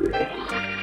Hey.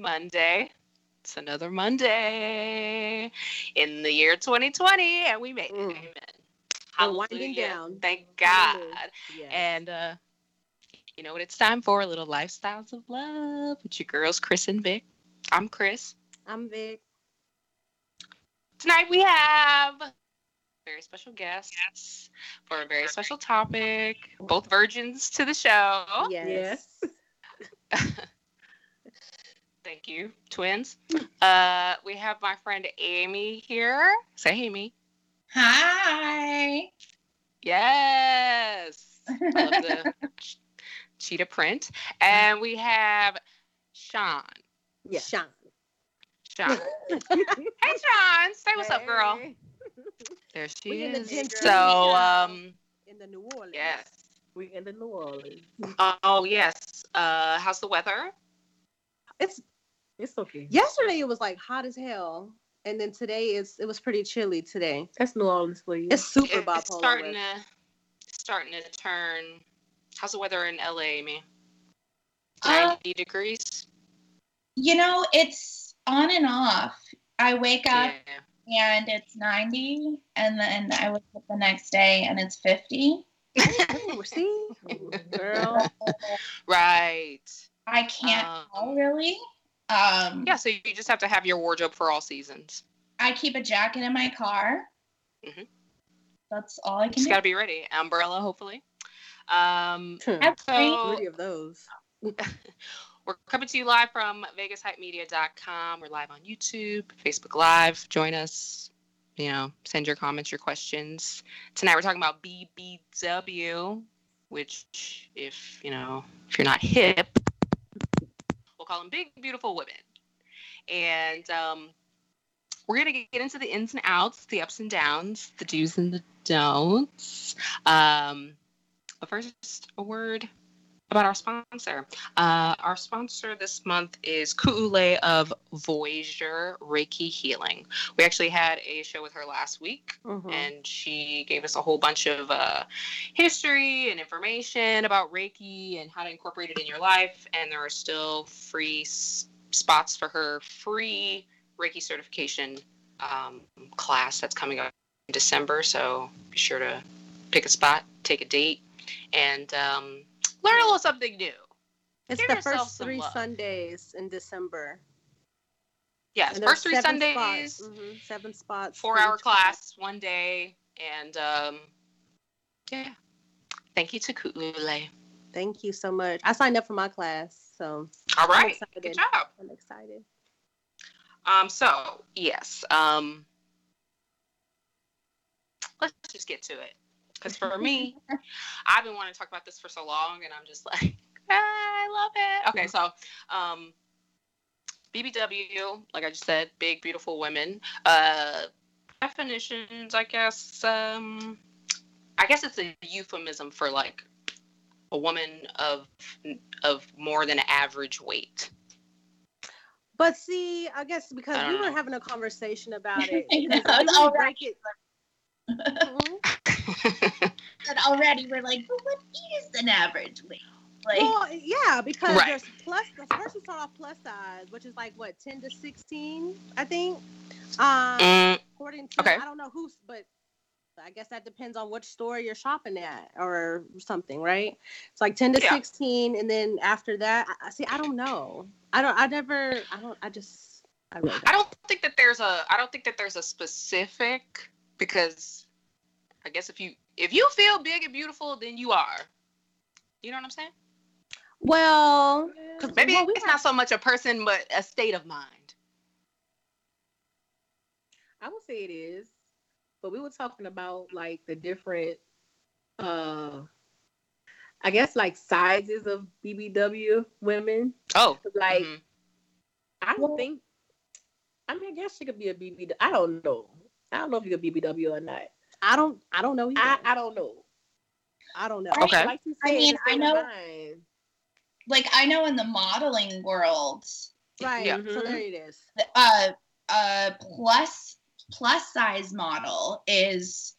Monday. It's another Monday in the year 2020 and we made it. Mm. Amen. We're winding down. Thank God. Yes. And uh you know what it's time for? A little lifestyles of love with your girls Chris and Vic. I'm Chris. I'm Vic. Tonight we have very special guests for a very special topic. Both virgins to the show. Yes. Thank you, twins. Uh, we have my friend Amy here. Say Amy. Hi. Yes. I love the ch- cheetah print. And we have Sean. Yes. Sean. Sean. hey, Sean. Say what's up, girl. There she We in the is. So, um, In the New Orleans. yes. We in the New Orleans. Oh, yes. Uh, how's the weather? It's It's okay. yesterday it was like hot as hell. And then today is it was pretty chilly today. That's New Orleans for you. It's super It- bipolar. it's starting to starting to turn. How's the weather in LA, Amy? Uh, 90 degrees. You know, it's on and off. I wake up Yeah. and it's 90, and then I wake up the next day and it's 50. See? Girl. right. I can't Um, tell really. Um, Yeah, so you just have to have your wardrobe for all seasons. I keep a jacket in my car. Mhm. That's all I can Just do. got to be ready. Umbrella, hopefully. Um, I've so Three of those. we're coming to you live from VegasHypeMedia.com. We're live on YouTube, Facebook Live. Join us. You know, send your comments, your questions. Tonight we're talking about BBW, which, if you know, if you're not hip, we'll call them big, beautiful women. And um, we're gonna get into the ins and outs, the ups and downs, the do's and the don'ts. Um, but first, a word about our sponsor. Uh, our sponsor this month is Ku'ule of Voyager Reiki Healing. We actually had a show with her last week, Mhm. and she gave us a whole bunch of uh, history and information about Reiki and how to incorporate it in your life. And there are still free s- spots for her free Reiki certification um, class that's coming up in December. So be sure to pick a spot, take a date, and um, learn a little something new. It's Give the first three love. Sundays in December. Yes, And first three Sundays, Spots. Mhm, Seven spots. Four hour class. class, one day, and um, yeah. Thank you to Ku'ule. Thank you so much. I signed up for my class, so All right, good job. I'm excited. Um, so yes, um, let's just get to it. Because for me, I've been wanting to talk about this for so long, and I'm just like, ah, I love it. Okay, so um, BBW, like I just said, big, beautiful women. Uh, definitions, I guess. Um, I guess it's a euphemism for like a woman of of more than average weight. But see, I guess because I we don't were know. having a conversation about it. I know, because when it's you all break it-. And already we're like, but what is an average weight? Like, Well, yeah, because Right. there's plus. First, we start off plus size, which is like what ten to sixteen, I think. Um, Mm, according to okay. I don't know who's, but I guess that depends on which store you're shopping at or something, right? It's like ten to Yeah. sixteen, and then after that, I, I see. I don't know. I don't. I never. I don't. I just. I really I don't think that there's a I don't think that there's a specific because I guess if you if you feel big and beautiful, then you are. You know what I'm saying? Well, Maybe well, we it's have- not so much a person, but a state of mind. I would say it is, but we were talking about like the different, uh, I guess like sizes of BBW women. Oh, Like mhm. I don't Well- think. I mean, I guess she could be a BBW. I don't know. I don't know if you could BBW or not. I don't. I don't know. Either. I, I, I don't know. I don't know. Okay. Like you I mean, I know- mind. like I know in the modeling world, Right. Yeah. So Mhm. there it is. uh, a plus plus size model is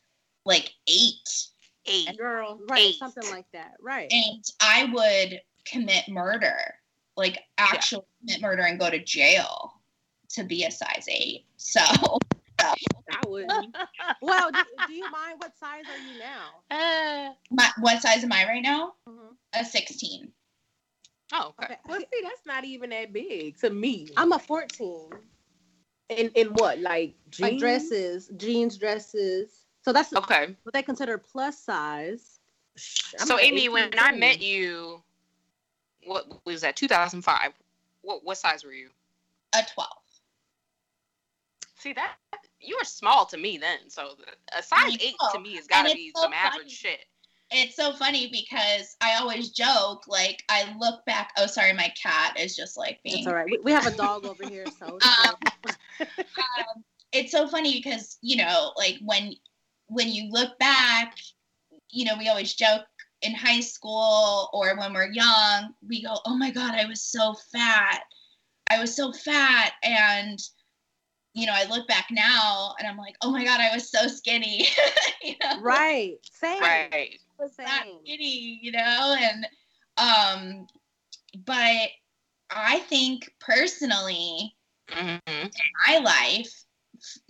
like eight, eight. Girl, Right. Eight. Something like that. Right. and I would commit murder, like actual commit murder, and go to jail to be a size eight. So I wouldn't. well, do, do you mind? What size are you now? Uh, my, what size am I right now? Mhm. A sixteen. oh, okay. Okay. well, see, that's not even that big to me. I'm a 14. in in what like jeans? Like dresses, jeans, dresses. So that's Okay. what they consider plus size. I'm so like Amy, when 18, I met you, what was that? 2005. What what size were you? A twelve. See that you were small to me then. So a size eight to me has got to be so some funny. average shit. It's so funny because I always joke, like I look back. Oh, sorry, my cat is just like me. It's all right. We, we have a dog over here, so Um, um, it's so funny because you know like when when you look back you know we always joke in high school or when we're young we go oh my god i was so fat i was so fat and you know i look back now and i'm like oh my god i was so skinny you know right. Same. Right. I was that skinny you know and um but i think personally hmm my life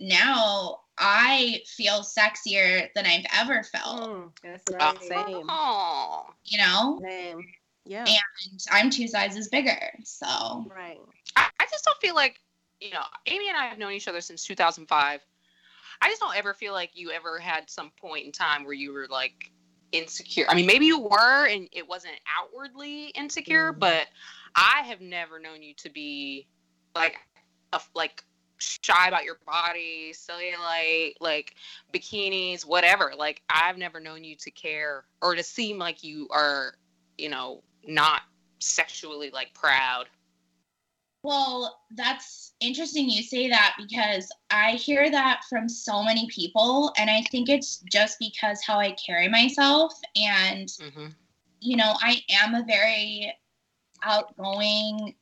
now I feel sexier than I've ever felt, Mm, That's Oh, right. Same. Oh. you know? same. Yeah. And I'm two sizes bigger. So Right. I, I just don't feel like you know amy and i have known each other since 2005 i just don't ever feel like you ever had some point in time where you were like insecure. I mean maybe you were and it wasn't outwardly insecure Mhm. but i have never known you to be like a, like shy about your body cellulite like bikinis whatever. Like i've never known you to care or to seem like you are you know not sexually like proud Well, that's interesting you say that because I hear that from so many people. And I think it's just because how I carry myself. And, mm-hmm. you know, I am a very outgoing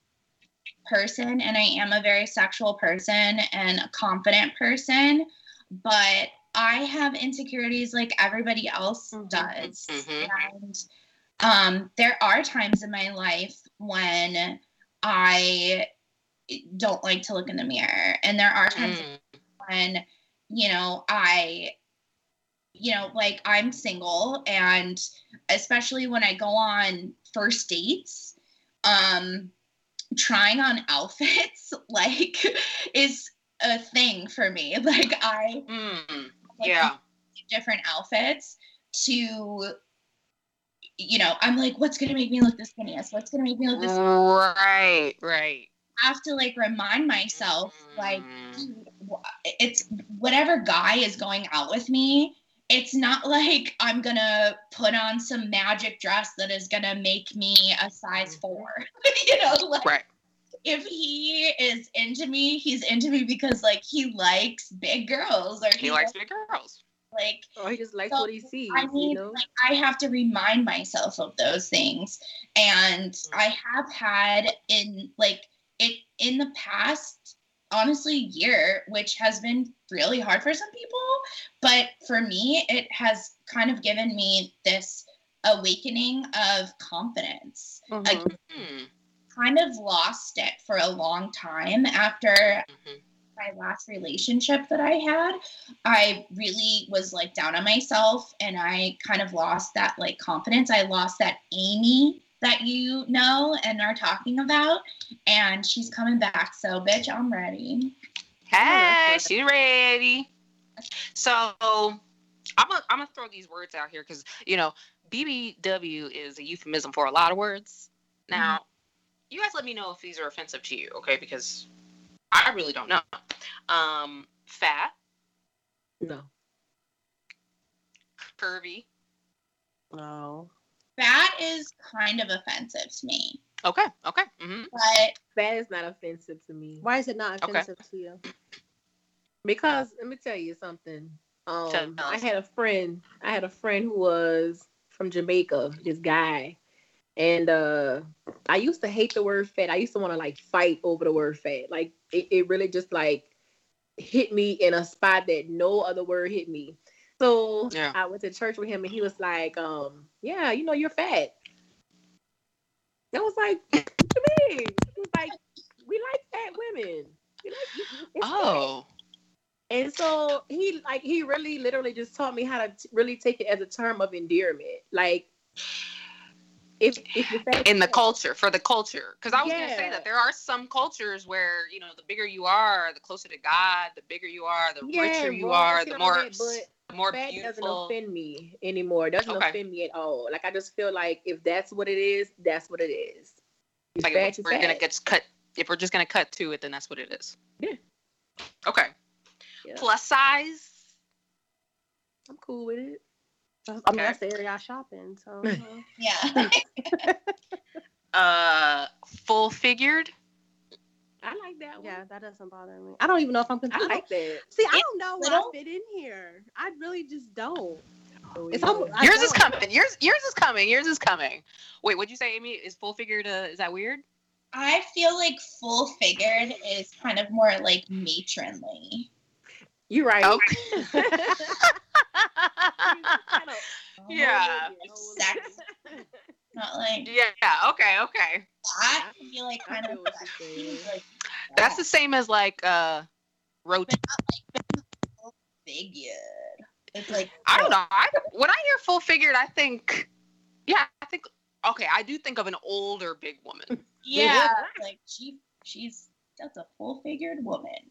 person and I am a very sexual person and a confident person. But I have insecurities like everybody else Mhm. does. Mhm. And um, there are times in my life when I don't like to look in the mirror. And there are times Mm. when, you know, I, you know, like I'm single and especially when I go on first dates, um, trying on outfits like is a thing for me. Like I Mm, yeah. different outfits to you know, I'm like, what's gonna make me look the skinniest? What's gonna make me look this Right, right. I have to like remind myself like Mm, dude, wh- it's whatever guy is going out with me it's not like I'm gonna put on some magic dress that is gonna make me a size four. you know, like Right. if he is into me, he's into me because like he likes big girls or He likes big girls. Like Or he just likes So, what he sees. I you know? like I have to remind myself of those things. And I have had in like it in the past honestly year which has been really hard for some people, but for me it has kind of given me this awakening of confidence. Like Mhm. Hmm. kind of lost it for a long time after Mhm. My last relationship that I had, I really was like down on myself and I kind of lost that like confidence. I lost that Amy that you know and are talking about. And she's coming back. So, bitch, I'm ready. Hey, she's ready. So I'm gonna I'm gonna throw these words out here because you know BBW is a euphemism for a lot of words. Now, mm-hmm. you guys let me know if these are offensive to you, okay? Because I really don't know. Um, fat, No. curvy. Oh. That is kind of offensive to me. Okay, okay. hmm But That is not offensive to me. Why is it not Okay. offensive to you? Because let me tell you something. Um, I had a friend. I had a friend who was from Jamaica. This guy, and uh, I used to hate the word fat. I used to want to like fight over the word fat. Like it, it really just like hit me in a spot that no other word hit me. So Yeah. I went to church with him, and he was like, um, "Yeah, you know, you're fat." I was like, "What you mean?" He was like, "We like fat women." We like, it's fat." Oh, And so he like he really literally just taught me how to t- really take it as a term of endearment. Like if if in the culture for the culture, because I was gonna say that there are some cultures where you know the bigger you are, the closer to God, the bigger you are, the Yeah, richer you are, the more that, but more fat doesn't offend me anymore. It doesn't Okay. offend me at all. Like I just feel like if that's what it is, that's what it is. You're Like if we're gonna get cut, if we're just gonna cut to it, then that's what it is. Yeah. Okay. Yeah. Plus size. I'm cool with it. I mean, Okay. that's the area I shop in. So, yeah. Uh, full figured. I like that one. yeah, that doesn't bother me. I don't even know if I'm. I I like that. See, I don't know where I Little? fit in here. I really just don't. Oh, It's yeah. almost- Yours is don't. coming. Yours yours is coming. Yours is coming. Wait, what'd you say, Amy? Is full figured? Uh, is that weird? I feel like full figured is kind of more like matronly. You're right. Okay. Yeah. Sex. Not like yeah. Okay. Okay. that. I feel like kind of what you're like That's the same as like uh, rot. figured. It's like I don't know. I when I hear full figured, I think, yeah, I think okay. I do think of an older big woman. Yeah, like she she's that's a full figured woman.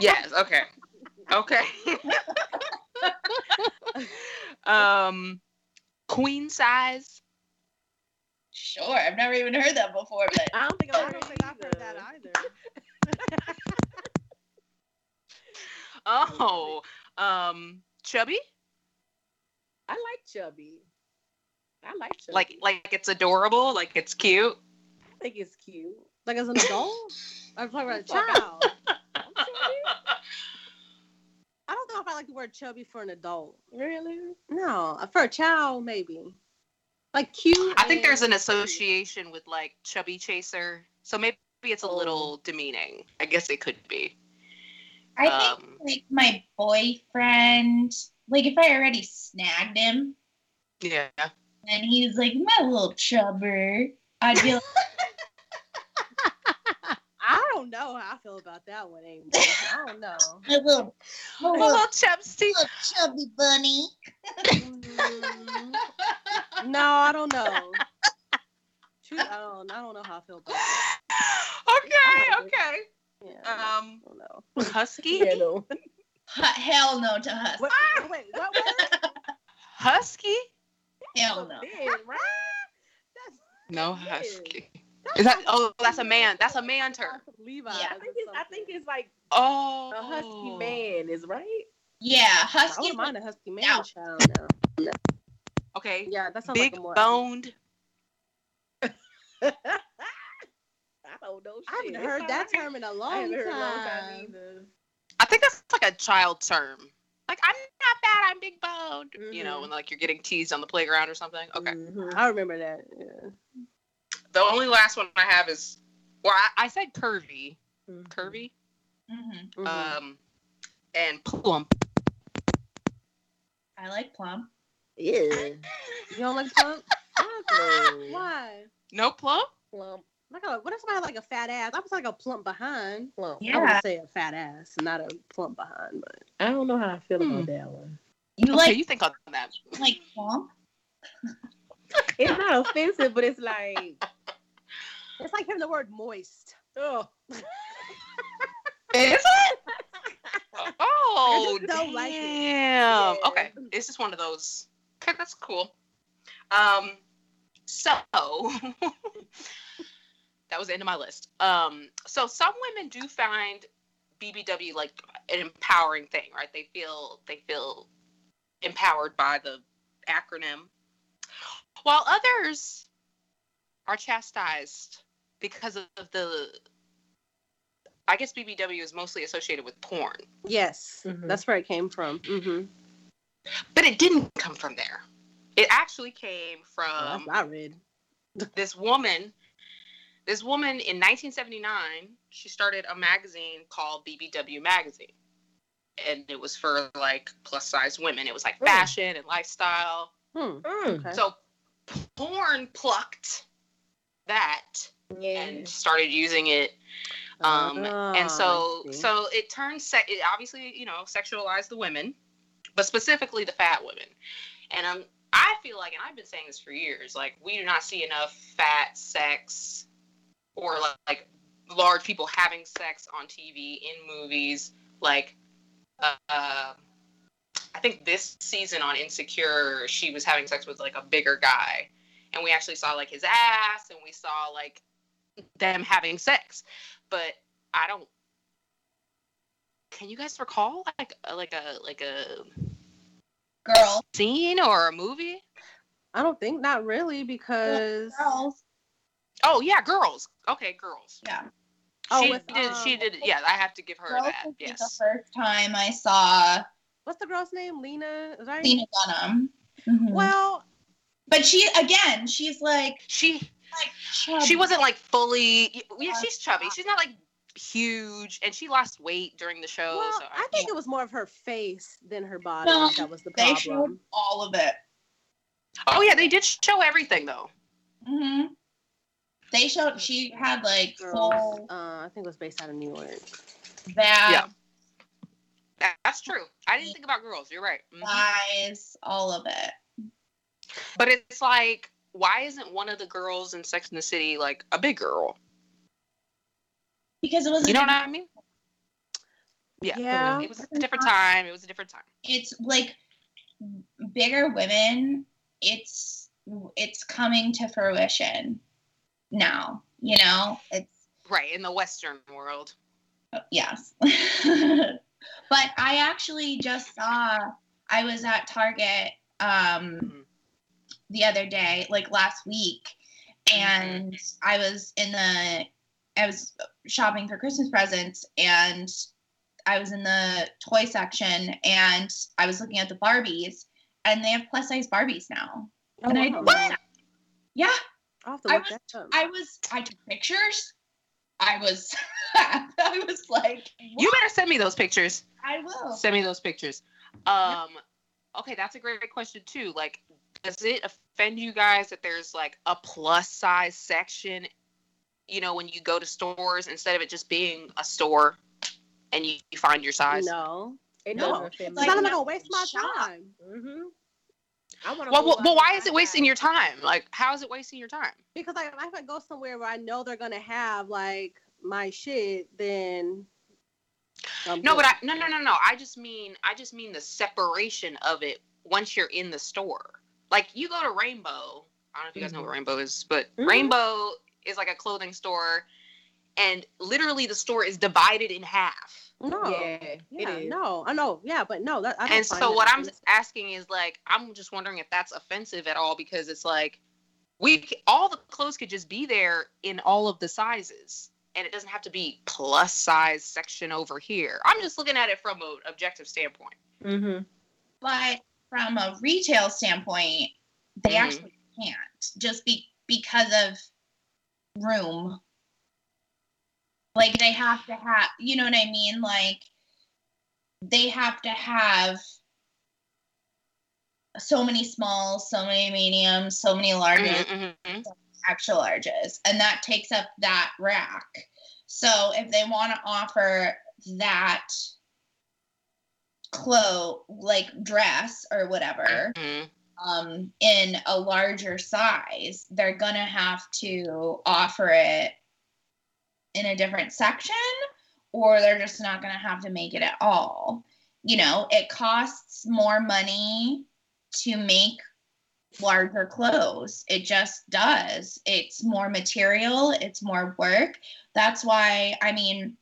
yes. Okay. Okay. um, queen size. Sure, I've never even heard that before, but I don't think I I've don't heard, think I've heard that either. Oh, um, chubby. I like chubby. I like chubby. Like like it's adorable. Like it's cute. I think it's cute. Like as an adult? I'm talking about a child. I'm chubby. I don't know if I like the word chubby for an adult. Really? No, for a child maybe. Like cute. I think there's an association with like chubby chaser. So maybe it's a Oh. little demeaning. I guess it could be. I think Um, like my boyfriend, like if I already snagged him Yeah. and he's like my little chubber, I'd be like, I don't know how I feel about that one, Amy. I don't know. my little, my A little, little chubsty. little chubby bunny. Mm, no, I don't know. Truth, I don't. I don't know how I feel about that. okay, okay. Yeah, Um, I don't know. husky, Yeah, no. Hu- Hell no to husky. Wait, wait, what word? husky. Hell no. Thin, right? That's, No husky. Is that? Oh, that's a man. That's a man term. Levi. Yeah. I think it's I think it's like Oh, a husky man is right. Yeah, husky. I husky. wouldn't mind a husky man Now. child now. Okay. Yeah, that sounds Big like a more. boned. I don't know. I haven't shit. heard that all right. term in a I long haven't heard it in a long time time. I think that's like a child term. Like I'm not bad, I'm big boned. You know, Mhm. when like you're getting teased on the playground or something. Okay. Mhm. I remember that. Yeah. The only last one I have is well, I, I said curvy. Mhm. Curvy. Mhm. Mhm. Um and plump. I like plum. Yeah. you don't like plump? No. Why? No plump? Plump, Like a, what if I had like a fat ass? I was like a plump behind. plump. I Yeah. would say a fat ass, not a plump behind. But I don't know how I feel Hmm. about that one. You Okay, like you think on that. like plum? It's not offensive, but it's like, it's like hearing the word moist. oh. Is it? Oh, just don't like it. damn. Yeah. Okay, it's just one of those. Okay, that's cool. Um, so that was the end of my list. Um, so some women do find BBW like an empowering thing, right? They feel they feel empowered by the acronym, while others are chastised because of the. I guess BBW is mostly associated with porn. Yes, Mhm. that's where it came from. Mm-hmm. But it didn't come from there. It actually came from what I read. this woman. This woman in 1979, she started a magazine called BBW Magazine. And it was for like plus size women. It was like Mm. fashion and lifestyle. Hmm. Mm. Okay. So porn plucked that Yeah. and started using it. Um Ah, and so so it turns se- it obviously you know sexualized the women but specifically the fat women. And um i feel like and i've been saying this for years like we do not see enough fat sex or like, like large people having sex on tv in movies like uh i think this season on insecure she was having sex with like a bigger guy and we actually saw like his ass and we saw like them having sex but i don't can you guys recall like a, like a like a Girl. scene or a movie I don't think not really because Girls. oh yeah girls okay girls Yeah. Oh, she with, did she um, did yeah i have to give her Girls that yes the first time I saw what's the girl's name? Lena. Is that Lena Dunham. Mhm. Well, but she again, she's like she like she wasn't like fully yeah Yeah. she's chubby she's not like huge and she lost weight during the show well, so I think it was more of her face than her body No, that was the problem. They showed all of it. oh yeah they did show everything though hmm They showed she had like Girls, full uh, I think it was based out of New York. that Yeah. That- that's true i didn't think about girls you're right Mhm. thighs, all of it. But it's like, why isn't one of the girls in Sex in the City like a big girl? Because it was You know what I mean? Yeah. Yeah. It was a different time. It was a different time. it's like bigger women it's it's coming to fruition now you know it's Right. In the Western world. yes but i actually just saw i was at target um Mhm. The other day like last week and i was in the i was shopping for christmas presents and i was in the toy section and i was looking at the barbies and they have plus size barbies now and I, wow. What? yeah I'll have to I was- i was i took pictures i was i was like You better send me those pictures. i will Send me those pictures. Um, okay, that's a great question too. Like, does it offend you guys that there's like a plus size section? You know, when you go to stores instead of it just being a store, and you, you find your size. no. It No. doesn't offend Like. I'm not gonna waste my shop. time. Mm-hmm. I want to. Well, well, well, why is it wasting your time? Like, how is it wasting your time? Because like, if I go somewhere where I know they're gonna have like my shit, then I'm No, good. but I no no no no. I just mean I just mean the separation of it once you're in the store. Like you go to Rainbow. I don't know if you guys know what Rainbow is, but Mhm. Rainbow is like a clothing store, and literally the store is divided in half. No. Yeah, Yeah, it is. no, I know, yeah, but no, that I don't And find so that what I'm offensive. asking is like, I'm just wondering if that's offensive at all because it's like, we all the clothes could just be there in all of the sizes, and it doesn't have to be plus size section over here. I'm just looking at it from an objective standpoint. Mm-hmm. But from a retail standpoint, they Mhm. actually can't just be because of room. Like they have to have, you know what I mean? Like they have to have so many smalls, so many mediums, so many larges, Mhm, mhm. extra larges, and that takes up that rack. So if they want to offer that clothes like dress or whatever Mhm. um in a larger size they're gonna have to offer it in a different section or they're just not gonna have to make it at all. You know it costs more money to make larger clothes. It just does. It's more material. It's more work. That's why i mean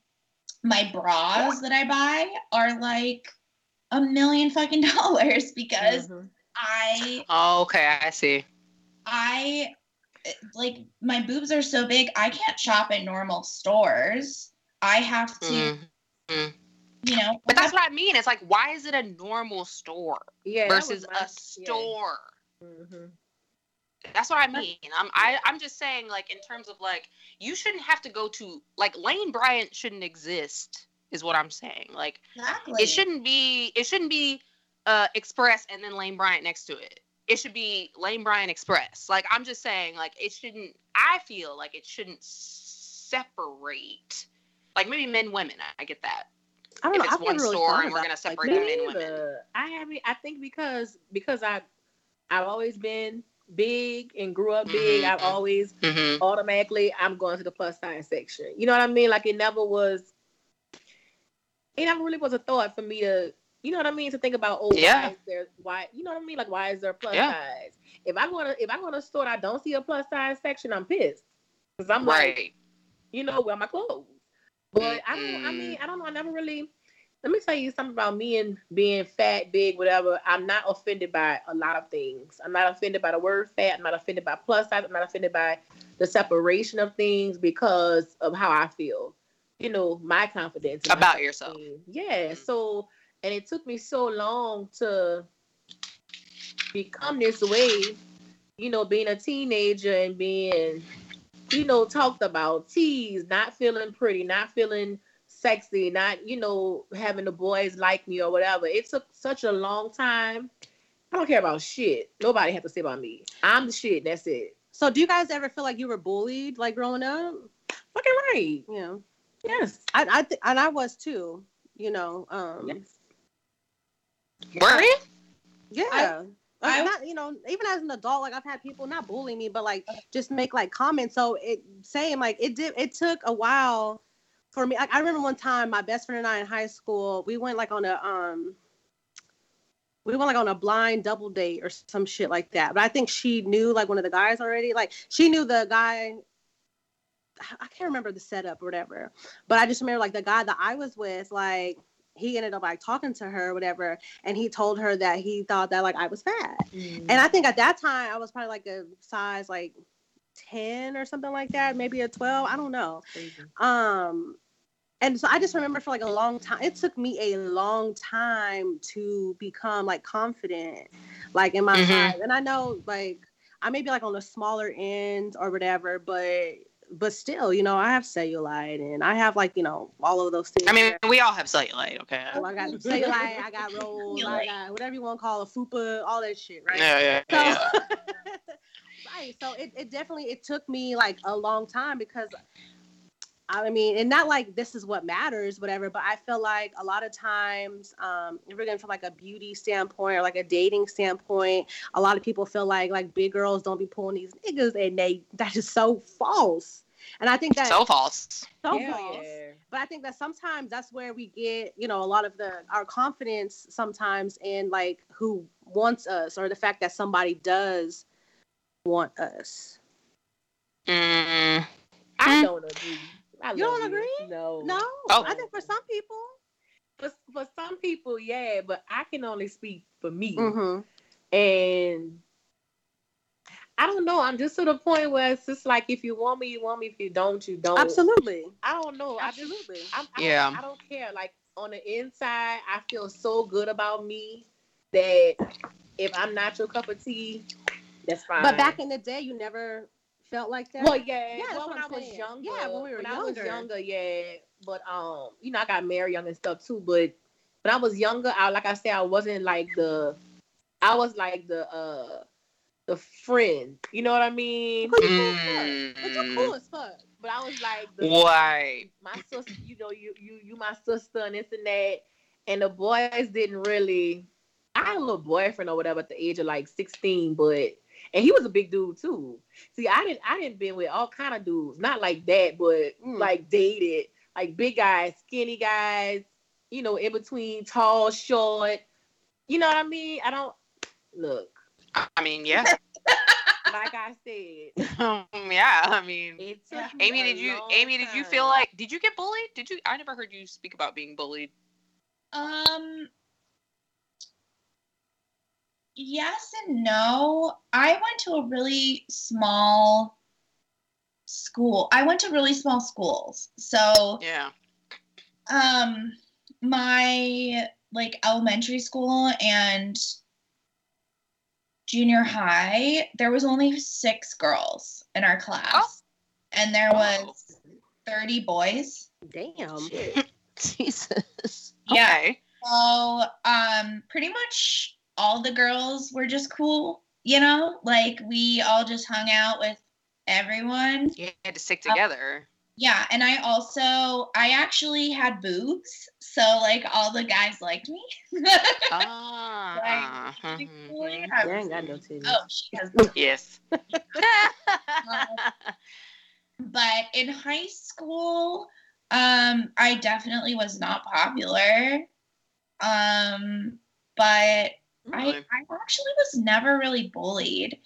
my bras that i buy are like a million fucking dollars because Mm-hmm. I Oh, okay, I see. I like my boobs are so big I can't shop at normal stores. I have to, Mhm. you know, But that's what I mean. It's like, why is it a normal store Yeah. versus a store? Yeah. Mhm. That's what I mean. I'm I, I'm just saying, like, in terms of like, you shouldn't have to go to like Lane Bryant shouldn't exist, is what I'm saying. Like, exactly. it shouldn't be it shouldn't be uh Express and then Lane Bryant next to it. It should be Lane Bryant Express. Like, I'm just saying, like, it shouldn't. I feel like it shouldn't separate. Like maybe men, women. I, I get that. I don't If know. it's I've one really store and we're gonna it like separate that. the men, women. I I mean I think because because I I've always been big and grew up big. I've Mhm. always Mm-hmm. automatically I'm going to the plus size section. You know what I mean? Like it never was. It never really was a thought for me to. You know what I mean? To think about, oh, Yeah. why is there why you know what I mean? Like why is there a plus Yeah. size? If I go to if I go to a store and I don't see a plus size section, I'm pissed. Because I'm like, you know, where are my clothes? But I don't. I mean, I don't know. I never really. Let me tell you something about me and being fat, big, whatever. I'm not offended by a lot of things. I'm not offended by the word fat. I'm not offended by plus size. I'm not offended by the separation of things because of how I feel. You know, my confidence About myself. yourself. Yeah. Mhm. So, and it took me so long to become this way. You know, being a teenager and being you know, talked about teased, not feeling pretty, not feeling sexy, not, you know, having the boys like me or whatever. It took such a long time. I don't care about shit. Nobody has to say about me. I'm the shit. That's it. So, do you guys ever feel like you were bullied, like growing up? Fucking right. You know, Yes. I, I, th- and I was too. You know, um, yes. Were you? yeah. I- Like, I- not, you know, even as an adult, like I've had people not bully me, but like just make like comments. So it saying like it did. It took a while for me. Like I remember one time, my best friend and I in high school, we went like on a um, we went like on a blind double date or some shit like that. But I think she knew like one of the guys already. Like she knew the guy. I can't remember the setup or whatever, but I just remember like the guy that I was with, like he ended up like talking to her or whatever, and he told her that he thought that like I was fat. And I think at that time I was probably like a size like 10 or something like that, maybe a 12, I don't know. Um and so I just remember for like a long time it took me a long time to become like confident like in my size. And I know like I may be like on the smaller end or whatever, but but still, you know, I have cellulite and I have like, you know, all of those things. I mean, we all have cellulite, okay? Oh, I got cellulite, I got rolls, I got whatever you want to call a fupa, all that shit, right? Yeah, yeah, So, yeah. right. So it, it definitely it took me like a long time because I mean, and not like this is what matters, whatever, but I feel like a lot of times, um, if we're going from like a beauty standpoint or like a dating standpoint, a lot of people feel like like big girls don't be pulling these niggas and they that is so false. And I think that So false. so Hell false. But I think that sometimes that's where we get, you know, a lot of the our confidence sometimes in like who wants us or the fact that somebody does want us. Mm, I Hmm. don't agree. I You don't love agree? No. No, Oh. I think for some people, for, for some people, yeah, but I can only speak for me. Mhm. And I don't know. I'm just to the point where it's just like if you want me, you want me. If you don't, you don't. Absolutely. I don't know. Absolutely. I'm, I Yeah. I don't care. Like on the inside, I feel so good about me that if I'm not your cup of tea, that's fine. But back in the day, you never felt like that. well, yeah, Yeah, well, when I I'm was saying. younger, Yeah, when we were younger, I was younger. younger, yeah. But um, you know, I got married young and stuff too. But when I was younger, I like I said, I wasn't like the, I was like the uh, the friend. You know what I mean? But you cool as fuck. But you Mm. cool as fuck. But I was like the Right. my sister, you know, you you you my sister and this and that. And the boys didn't really I had a little boyfriend or whatever at the age of like 16, but and he was a big dude too. See, I didn't I didn't been with all kind of dudes, not like that, but Mm. like dated, like big guys, skinny guys, you know, in between tall, short. You know what I mean? I don't look, I mean, yeah. like I said, Um, yeah. I mean, it me Amy, did you? Amy, did you feel like? Did you get bullied? Did you? I never heard you speak about being bullied. Um yes and no. I went to a really small school. I went to really small schools. So Yeah. um my like elementary school and junior high, there was only six girls in our class. Oh. And there was 30 boys. Damn. Jesus. Yeah. Okay. So, um, pretty much all the girls were just cool, you know? Like we all just hung out with everyone. You had to stick together. Yeah, and I also I actually had boobs, so like all the guys liked me. Ah. Basically, mhm. I Yeah, I was- ain't got no titties. oh, she has boobs. Yes. but in high school, um, I definitely was not popular. Um, but I, Really? I actually was never really bullied.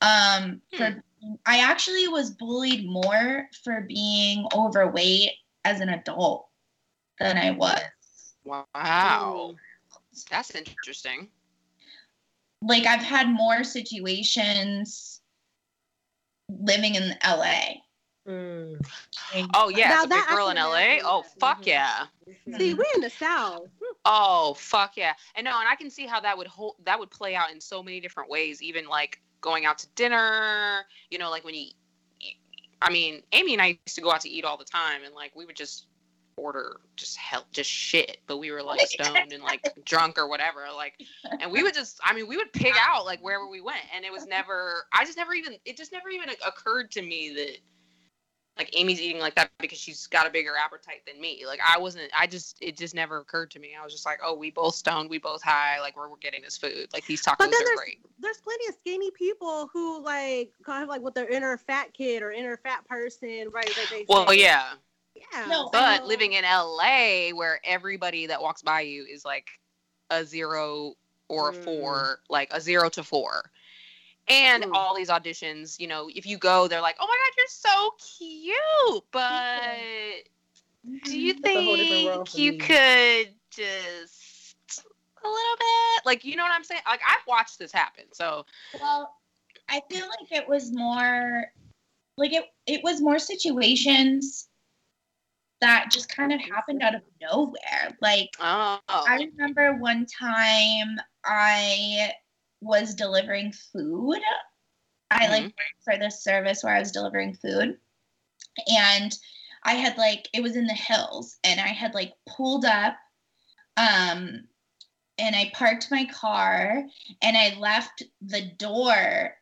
Um, for I actually was bullied more for being overweight as an adult than I was. Wow. That's interesting. Like I've had more situations living in LA. Mm. Oh yeah, Now as a big that girl in LA. Oh fuck Mhm. yeah. See, we're in the South. Oh fuck yeah. And no, and I can see how that would hold that would play out in so many different ways. Even like going out to dinner. You know, like when you. I mean, Amy and I used to go out to eat all the time, and like we would just order just hell just shit, but we were like stoned and like drunk or whatever. Like, and we would just. I mean, we would pig out like wherever we went, and it was never. I just never even. It just never even occurred to me that like Amy's eating like that because she's got a bigger appetite than me. Like I wasn't I just it just never occurred to me. I was just like, oh, we both stoned, we both high, like we're, we're getting this food. Like these tacos But then are there's great. there's plenty of skinny people who like kind of like with their inner fat kid or inner fat person, right? Like they Well, say. yeah. yeah. No, But living in LA where everybody that walks by you is like a zero or a Mm. four, like a zero to four. And Mm. all these auditions, you know, if you go, they're like, "Oh my god, you're so cute," but do you That's a whole different think you me. could just a little bit like you know what i'm saying like i've watched this happen so Well, I feel like it was more like it it was more situations that just kind of happened out of nowhere. Like oh I remember one time I was delivering food. I like worked for this service where I was delivering food. And I had like it was in the hills and I had like pulled up um and I parked my car and I left the door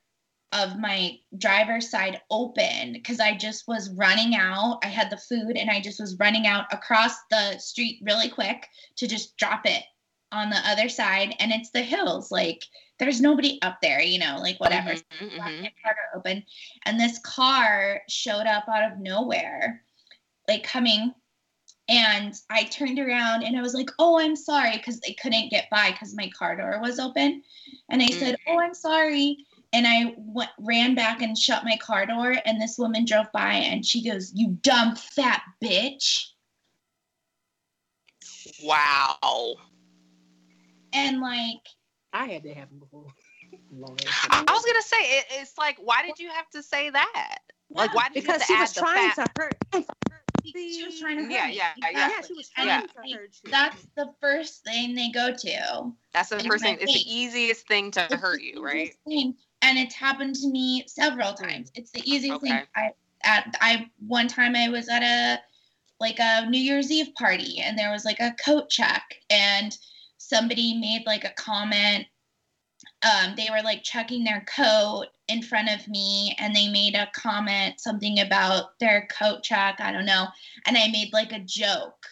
of my driver's side open because I just was running out. I had the food and I just was running out across the street really quick to just drop it on the other side. And it's the hills. Like there's nobody up there, you know, like whatever. Mhm, So I left mhm. my car door open and this car showed up out of nowhere, like coming. And I turned around and I was like, oh, I'm sorry, because they couldn't get by because my car door was open. And I said, oh, I'm sorry. And I went, ran back and shut my car door. And this woman drove by and she goes, you dumb fat bitch. wow and like I had that happen before. Long I, was gonna say it, it's like, why did you have to say that? Like, why did you because have she to was add the trying fat? to hurt. she was trying to hurt Yeah, me. yeah, yeah. Yeah, she was trying Yeah. to hurt you. That's the first thing they go to. That's the first thing. It's the easiest thing to It's hurt you, right? thing, and it's happened to me several times. It's the easiest thing. Okay. I at I one time I was at a like a New Year's Eve party and there was like a coat check and somebody made like a comment. Um, they were like checking their coat in front of me and they made a comment something about their coat check. I don't know. And I made like a joke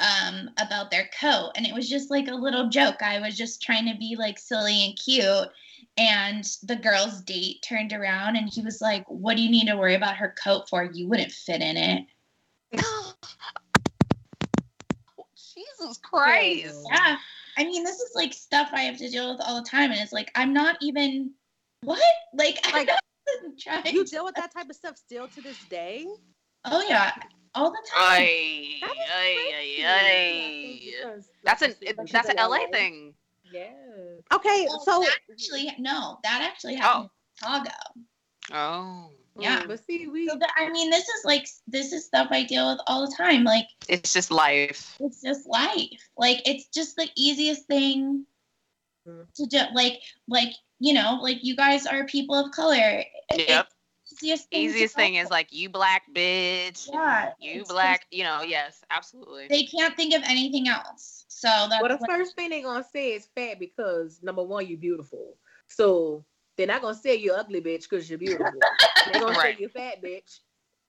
um about their coat and it was just like a little joke i was just trying to be like silly and cute and the girl's date turned around and he was like what do you need to worry about her coat for you wouldn't fit in it Jesus Christ. yeah i mean this is like stuff i have to deal with all the time and it's like i'm not even what like, Like, i wasn't trying You to- deal with that type of stuff still to this day? oh yeah all the time Ay, That is ay, crazy. ay, ay. That's an it, that's an LA thing. Yeah. Okay, Well, so that actually no that actually happened oh. in chicago Oh, Yeah. Mm, But see, we so that, i mean this is like this is stuff i deal with all the time like it's just life. it's just life. Like it's just the easiest thing Mhm. to do. Like like you know like you guys are people of color. Yep. It's easiest thing Easiest thing is like you black bitch. Yeah, You it's black. You know. Yes. Absolutely. they can't think of anything else. So that's Well, the what- first thing they're gonna say is fat because number one, you're beautiful. So they're not gonna say you're ugly bitch because you're beautiful. they're gonna Right. say you're fat bitch.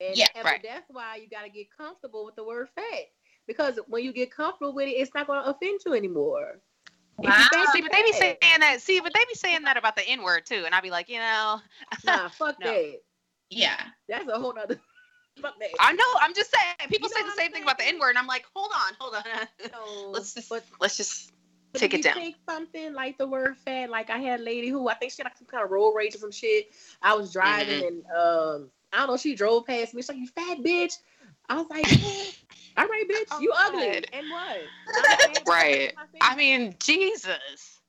And, Yeah, and right. that's why you gotta get comfortable with the word fat. Because when you get comfortable with it, it's not gonna offend you anymore. You Wow. See, but they be saying that. See, but they be saying that about the N word too, and I'd be like, you know, Nah, fuck No. that. yeah. That's a whole nother fuck that. I know. I'm just saying. People You know say the same thing about the? N word, and I'm like, hold on, hold on. So, let's just but let's just But take it you down. Take something like the word fat. Like I had a lady who I think she had like some kind of road rage or some shit. I was driving Mm-hmm. and um I don't know. She drove past me. She's like, "You fat bitch." I was like, "Yeah, "All right, bitch, Oh, you ugly." And what? I'm a fat bitch. Right. I mean, Jesus.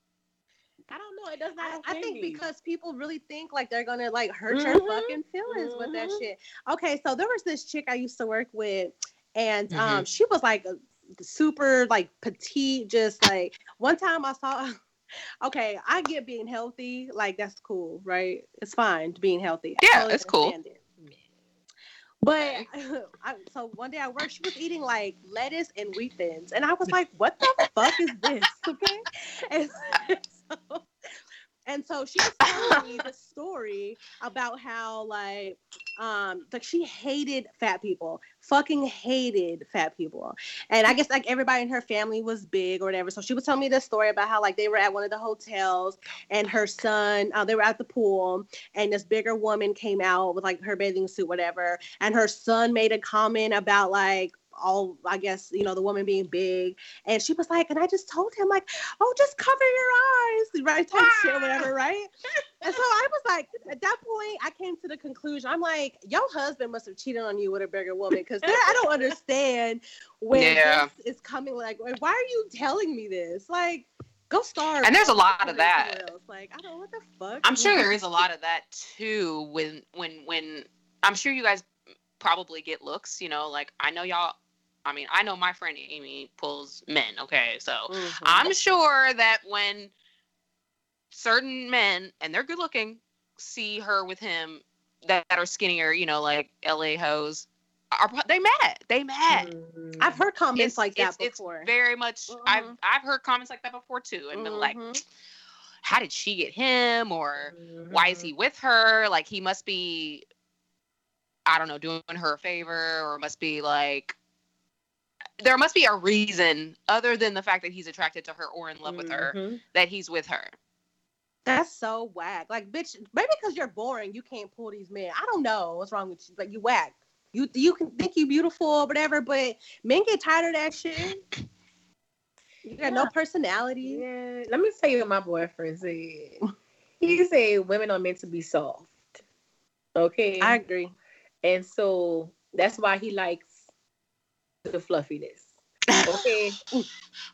I don't know. It does not. I offend think me. because people really think like they're gonna like hurt your Mhm. fucking feelings with that Mhm. shit. Okay, so there was this chick I used to work with, and Mm-hmm. um, she was like a super like petite, just like one time I saw. Okay, I get being healthy, like that's cool, right? It's fine being healthy. Yeah, totally it's cool. it. But I, so one day I worked, she was eating like lettuce and wheat thins, and I was like, "What the fuck is this?" Okay, and so, and so she was telling me the story about how like um like she hated fat people, fucking hated fat people, and I guess like everybody in her family was big or whatever. So she was telling me this story about how like they were at one of the hotels and her son, uh, they were at the pool, and this bigger woman came out with like her bathing suit, whatever, and her son made a comment about like all I guess you know the woman being big, and she was like, and I just told him like, oh, just cover your eyes, right? Type shit, whatever, ah! right? And so I was like, at that point, I came to the conclusion. I'm like, your husband must have cheated on you with a bigger woman because I don't understand when Yeah. this is coming. Like, why are you telling me this? Like, go starve. And there's a lot of that. else. Like, I don't know what the fuck. I'm sure there is a lot of that too. When when when I'm sure you guys probably get looks. You know, like I know y'all. I mean, I know my friend Amy pulls men. Okay, so Mhm. I'm sure that when certain men and they're good looking see her with him that, that are skinnier, you know, like LA hoes, are they mad? They mad. Mhm. I've heard comments It's like that it's, it's before. very much. I've Mhm. I've heard comments like that before too, and been like, Mhm. how did she get him or why is he with her like he must be i don't know doing her a favor or must be like there must be a reason other than the fact that he's attracted to her or in love with her Mhm. that he's with her That's so whack. Like, bitch, maybe because you're boring, you can't pull these men. I don't know what's wrong with you. Like, you whack. You you can think you beautiful or whatever, but men get tired of that shit. You got no personality. Yeah, let me tell you what my boyfriend said. He said women are meant to be soft. Okay. I agree. and so that's why he likes the fluffiness. Okay.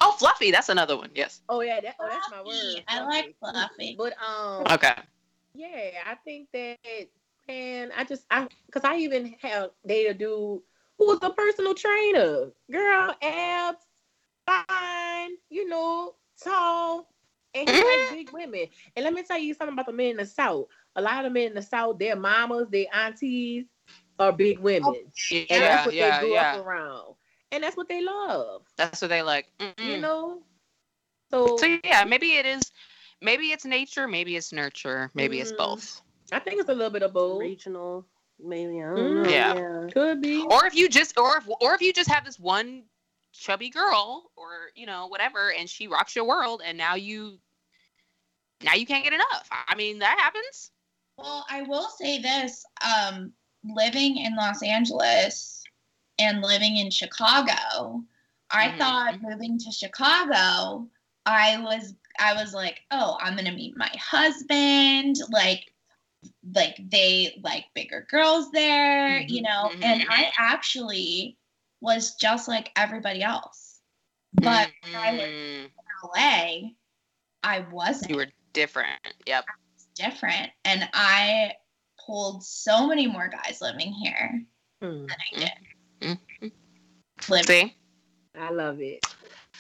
Oh, fluffy. That's another one. Yes. Oh yeah, that, oh, that's my Fluffy. word. I like fluffy. But um, Okay. yeah, I think that man, I just I because I even have dated a dude who was a personal trainer. Girl, abs, fine, you know, tall, and he Mm-hmm. likes big women. And let me tell you something about the men in the South. A lot of men in the South, their mamas, their aunties are big women. and Yeah, that's what yeah, they grew yeah. up around. And that's what they love. That's what they like. You Mm-mm. know? So, So yeah, maybe it is. Maybe it's nature. Maybe it's nurture. Maybe it's Mm. both. I think it's a little bit of both. Regional, maybe. I don't Mm. know. Yeah. yeah. Could be. Or if you just, or if, or if you just have this one chubby girl, or you know whatever, and she rocks your world, and now you, now you can't get enough. I mean that happens. Well, I will say this: um, living in Los Angeles and living in Chicago, I Mhm. thought moving to Chicago, I was I was like, oh, I'm gonna meet my husband. Like, like they like bigger girls there, you know. Mhm. And I actually was just like everybody else, but when I was Mm, in LA, I wasn't you were different. Yep. different. And I pulled so many more guys living here Hmm, than I did. Mhm. See. I love it.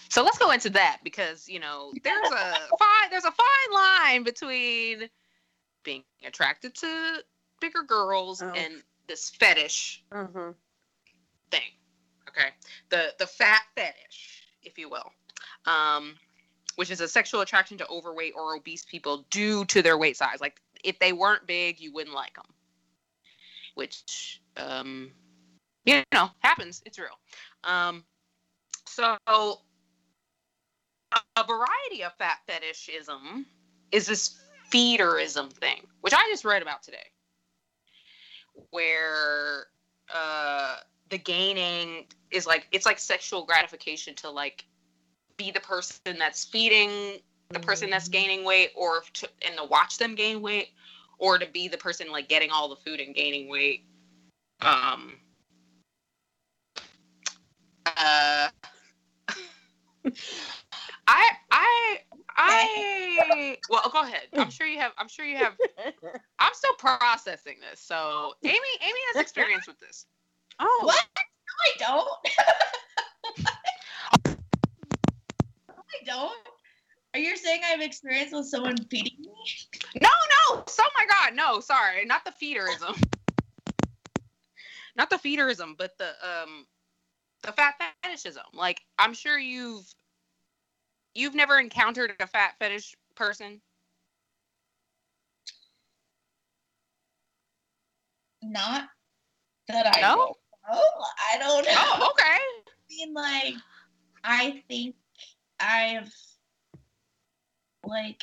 So let's go into that because you know there's a fine there's a fine line between being attracted to bigger girls Oh. and this fetish Uh-huh. thing. Okay, the the fat fetish, if you will, um, which is a sexual attraction to overweight or obese people due to their weight size. Like if they weren't big, you wouldn't like them. Which, um, you know, happens. It's real. Um, so a, a variety of fat fetishism is this feederism thing, which I just read about today, where uh, the gaining is like it's like sexual gratification to like be the person that's feeding the person that's gaining weight, or to and to watch them gain weight, or to be the person like getting all the food and gaining weight. Um. Uh. I I I well go ahead. I'm sure you have I'm sure you have I'm still processing this. So Amy Amy has experience with this. Oh. What? No, I don't. No, I don't. Are you saying I have experience with someone feeding me? No, no. Oh my god, no, sorry. Not the feederism. Not the feederism, but the um the fat fetishism. Like I'm sure you've you've never encountered a fat fetish person. Not that I No? know. I don't know. Oh, okay. I mean, like, I think I've like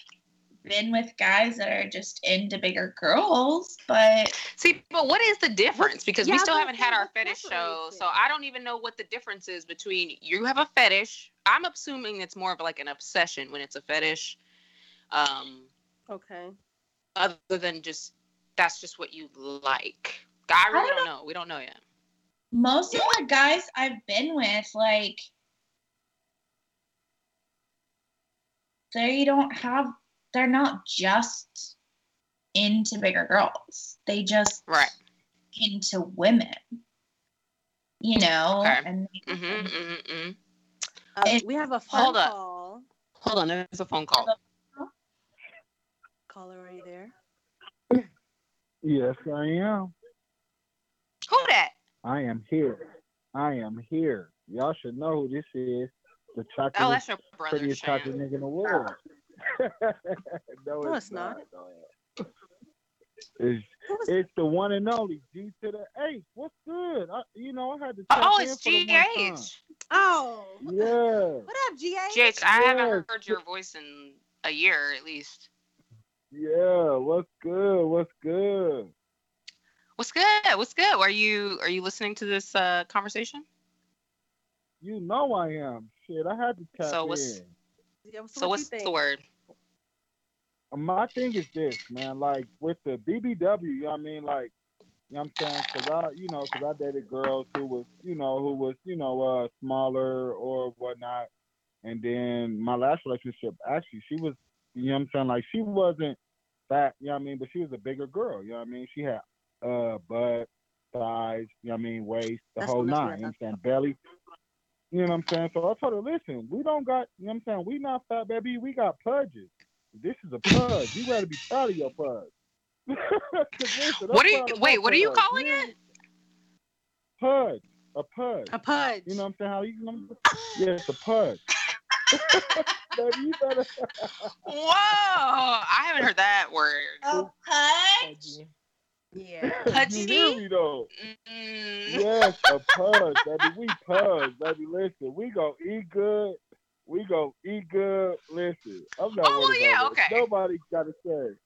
been with guys that are just into bigger girls, but See, but what is the difference? Because yeah, we still haven't had our fetish show, so? I don't even know what the difference is between you have a fetish. I'm assuming it's more of like an obsession when it's a fetish, um, Okay. other than just that's just what you like. I really don't don't know. We don't know yet. most of the guys I've been with, like, they don't have, they're not just into bigger girls. They just Right. into women, you know? Okay. And Mm-hmm, mm-hmm, mm-hmm. Uh, we have a phone Hold up. Hold on, there's a phone call. Caller, are you there? Yes, I am. Who that? I am here. I am here. Y'all should know who this is. The chocolate, Oh, that's your brother, prettiest chocolate nigga in the world. no, No, it's, it's not. No. It's, it's the one and only G to the H. What's good? I, you know, I had to. Oh, in it's for the. GH. Oh. Yeah. What up, GA? GH, I haven't heard your voice in a year at least. Yeah. What's good? What's good? What's good? What's good? Are you are you listening to this uh, conversation? You know I am. Shit, I had to tap So what's- in. Yeah, So what what's the word? My thing is this, man. Like with the BBW, you know what I mean? Like You know what I'm saying? Cause I, you know, cause I dated girls who was, you know, who was, you know, uh, smaller or whatnot. And then my last relationship, actually, she was, you know what I'm saying? Like she wasn't fat, you know what I mean? But she was a bigger girl, you know what I mean? She had uh butt, thighs, you know what I mean, waist, the That's whole nine, you know what I'm saying? Belly. You know what I'm saying? So I told her, listen, we don't got, you know what I'm saying? We not fat, baby. We got pudges. This is a pudge. You gotta be proud of your pudge. 'Cause listen, What are you? Wait, my what are you pudge. calling it? Pudge. A pudge. A pudge. You know what I'm saying? How you know? Yeah, it's a pudge. Baby, you better. Whoa! I haven't heard that word. A pudge? Yeah. Pudgy? You hear me though? Mm. Yes, a pudge, baby. We pudge, baby. Listen, we go eat good. We go eat good. Listen, I'm not Oh, worried yeah, about okay. Nobody got to say.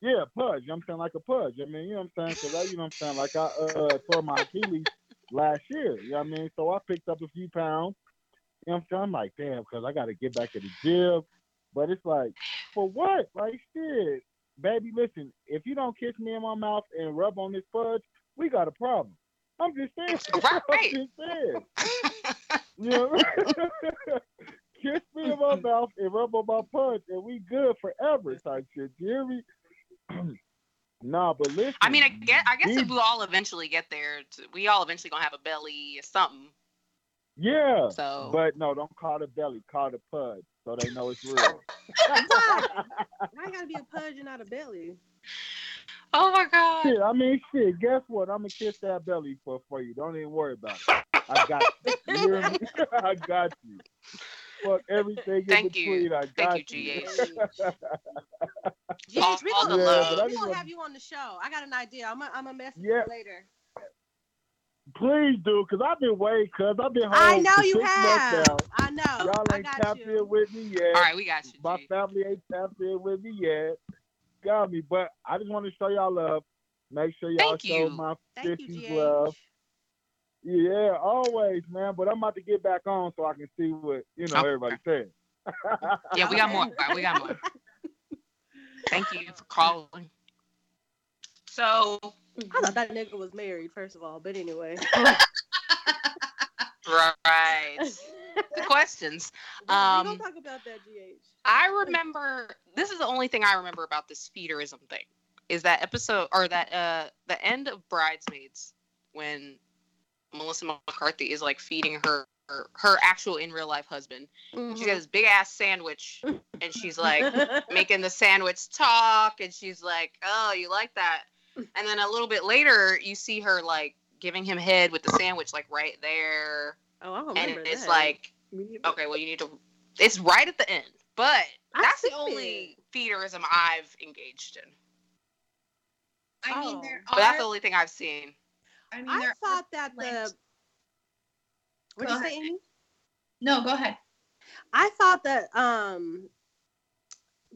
Yeah, pudge. You know what I'm saying? Like a pudge. I mean, you know what I'm saying? Because I, you know what I'm saying? Like I uh, tore my Achilles last year. You know what I mean? So I picked up a few pounds. You know what I'm saying? I'm like, damn, because I got to get back to the gym. But it's like, for what? Like, shit. Baby, listen, if you don't kiss me in my mouth and rub on this pudge, we got a problem. I'm just saying. Right. I'm just saying. You know? kiss me in my mouth and rub on my punch, and we good forever type shit. Do you hear me? nah, but listen. I mean, I guess I guess if we all eventually get there, t- we all eventually gonna have a belly or something. Yeah. So But no, don't call it belly. Call it pud, so they know it's real. Why? Why gotta be a pudge and not a belly? oh my god, shit, I mean, shit. Guess what? I'm gonna kiss that belly for for you. Don't even worry about it. I got you. You? I got you. Fuck everything in Thank you. I Thank got you, you. GH. GH, All- we all gonna, the Yeah, love. but we just gonna want- have you on the show. I got an idea. I'm gonna I'm gonna message Yeah. you later. Please do, cause I've been waiting, cause I've been home. I know for you six have. now. I know. Y'all I ain't got tapped you. in with me yet. all right, we got you. My G. family ain't tapped in with me yet. Got me, but I just want to show y'all love. Make sure y'all Thank show you. my Thank you, sissies GH. love. Yeah, always, man. But I'm about to get back on so I can see what you know Okay. everybody says. Yeah, we got more. We got more. Thank you for calling. So I thought that nigga was married, first of all. But anyway. right, the questions. we Um, gonna talk about that, GH. I remember this is the only thing I remember about this feederism thing is that episode or that uh the end of Bridesmaids when Melissa McCarthy is like feeding her her, her actual in real life husband. Mm-hmm. She got this big ass sandwich and she's like making the sandwich talk and she's like, "Oh, you like that?" And then a little bit later you see her like giving him head with the sandwich like right there oh, I remember and it's that. like okay, well, you need to. It's right at the end, but I that's the see only feederism I've engaged in. I mean, Oh. there But that's the only thing I've seen. I mean, I there are thought that the. flames. What Go you say. Amy? No, go ahead. I thought that um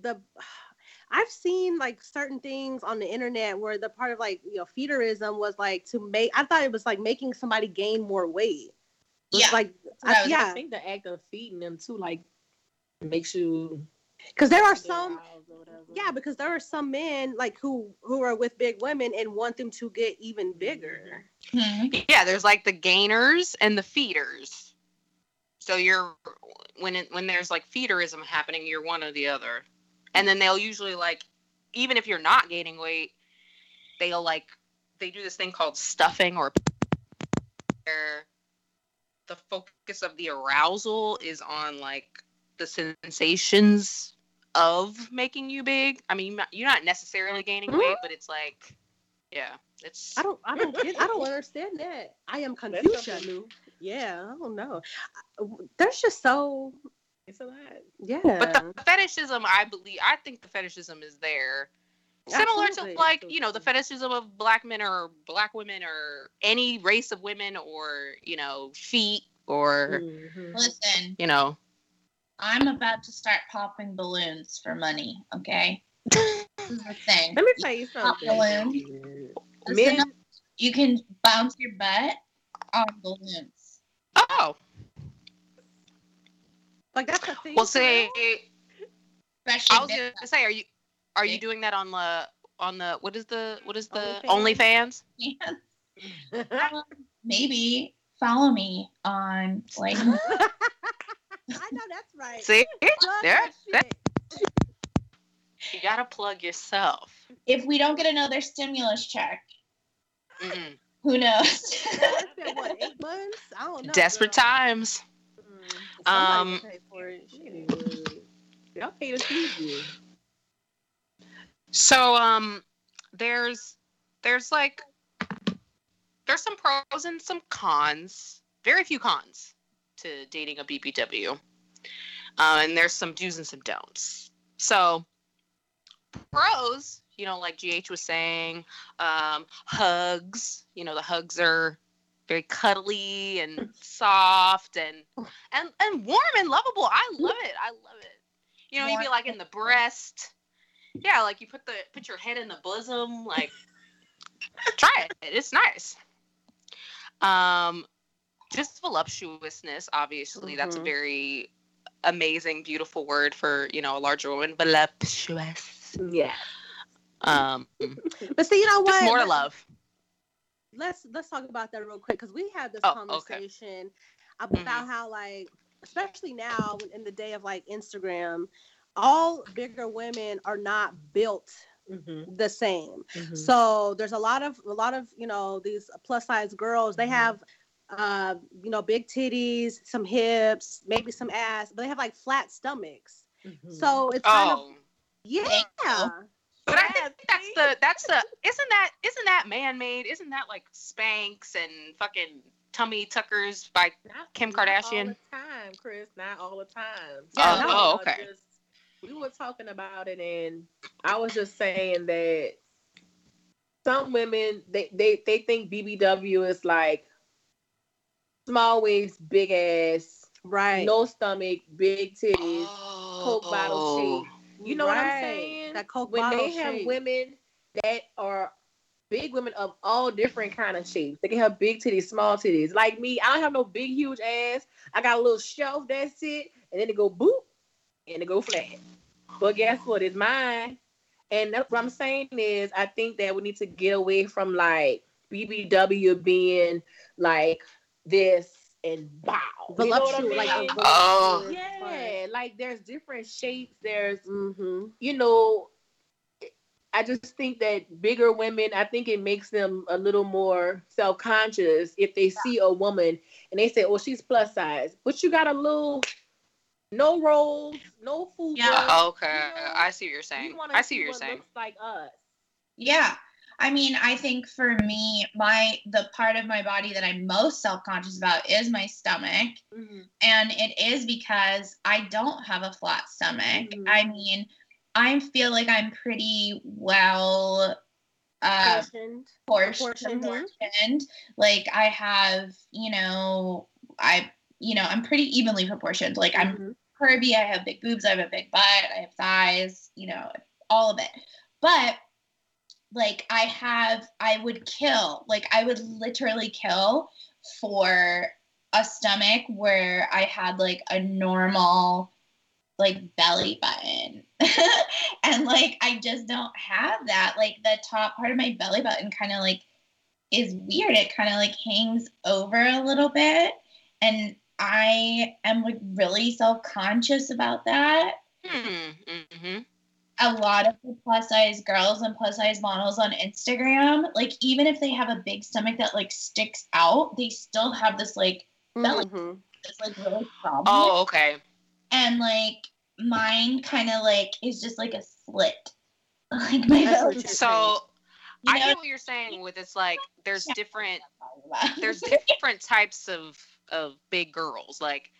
the I've seen like certain things on the internet where the part of like you know feederism was like to make I thought it was like making somebody gain more weight. It Yeah. like what I I, was- I yeah, think the act of feeding them too, like makes you because there are some aroused or whatever. yeah because there are some men like who who are with big women and want them to get even bigger. Hmm. Yeah, there's like the gainers and the feeders. So you're when it, when there's like feederism happening, you're one or the other. And then they'll usually like, even if you're not gaining weight, they'll like they do this thing called stuffing or where the focus of the arousal is on like the sensations of making you big. I mean, you're not- you're not necessarily gaining weight, but it's like, yeah, it's. I don't I don't get I don't understand that. I am That's confused. Yeah, I don't know. I- There's just so It's a lot. yeah. But the fetishism, I believe, I think the fetishism is there. Similar Absolutely. to like, you know, the fetishism of black men or black women or any race of women or, you know, feet or, Mhm. Listen, you know, I'm about to start popping balloons for money. Okay, this is the thing. Let me tell you Pop something. balloon. Men, Listen, you can bounce your butt on balloons. oh, like that's a thing. well, for say. Especially I was big going to butts. say, are you, are you doing that on the, on the what is the what is the OnlyFans? OnlyFans? Yeah. Um, maybe follow me on like I know that's right. See, Plug there, that that, you gotta plug yourself. if we don't get another stimulus check, Mm-mm. who knows? It's been what eight months? I don't know. Desperate girl. times. Somebody Um, will pay for it. Shit. Y'all pay to feed you. So um there's there's like there's some pros and some cons. Very few cons to dating a BBW. Uh, and there's some do's and some don'ts. So pros, you know, like GH was saying, um, hugs. You know, the hugs are very cuddly and soft and and and warm and lovable. I love it. I love it. You know, you'd be like in the breast. Yeah, like you put the put your head in the bosom, like try it. It's nice. Um just voluptuousness, obviously. That's a Mhm. very amazing, beautiful word for, you know, a larger woman. Voluptuous. Yeah. Um But see, you know what? just more love. Let's let's talk about that real quick because we had this Oh, okay. conversation about how like, especially now in the day of like Instagram, all bigger women are not built Mm-hmm. the same. Mm-hmm. So there's a lot of a lot of you know these plus size girls. They Mhm. have uh you know big titties, some hips, maybe some ass, but they have like flat stomachs. Mm-hmm. So it's kind of Oh. yeah. But I think that's the that's the isn't that isn't that man made? Isn't that like Spanx and fucking tummy tuckers by Not, Kim not Kardashian? all the time, Chris. Not all the time. Yeah, Oh, no. oh, Uh, okay. just- we were talking about it, and I was just saying that some women they they they think BBW is like small waist, big ass, Right. no stomach, big titties. Oh. Coke bottle oh. shape. You know what I'm saying? That Coke when bottle they have shape. women that are big women of all different kind of shapes. They can have big titties, small titties. Like me, I don't have no big huge ass. I got a little shelf that's it, and then it go boop and it go flat. But guess what? It's mine. And that's what I'm saying is I think that we need to get away from like BBW being like this and bow. You know I Voluptuous, like mean? a Oh. voluptuous Yeah, like there's different shapes. There's Mm-hmm. you know, I just think that bigger women, I think it makes them a little more self conscious if they see a woman and they say, oh, she's plus size, but you got a little, no rolls, no food. Yeah. Okay. You know, I see what you're saying. wanna I see what you're saying. Looks like us. Yeah. I mean, I think for me, my the part of my body that I'm most self-conscious about is my stomach. Mm-hmm. And it is because I don't have a flat stomach. Mhm. I mean, I feel like I'm pretty well uh Portioned. portioned. Like I have, you know, I you know, I'm pretty evenly proportioned. Like I'm Mhm. curvy, I have big boobs, I have a big butt, I have thighs, you know, all of it. But like I have I would kill, like I would literally kill for a stomach where I had like a normal like belly button. and like I just don't have that. Like the top part of my belly button kind of like is weird. It kind of like hangs over a little bit. And I am like really self-conscious about that. Mm hmm. A lot of the plus size girls and plus size models on Instagram, like even if they have a big stomach that like sticks out, they still have this like Belly. Mhm. this like really problem. Oh, okay. and like mine kind of like is just like a slit. Like my belly. So You I know get what you're saying with it's like there's different there's different types of of big girls. Like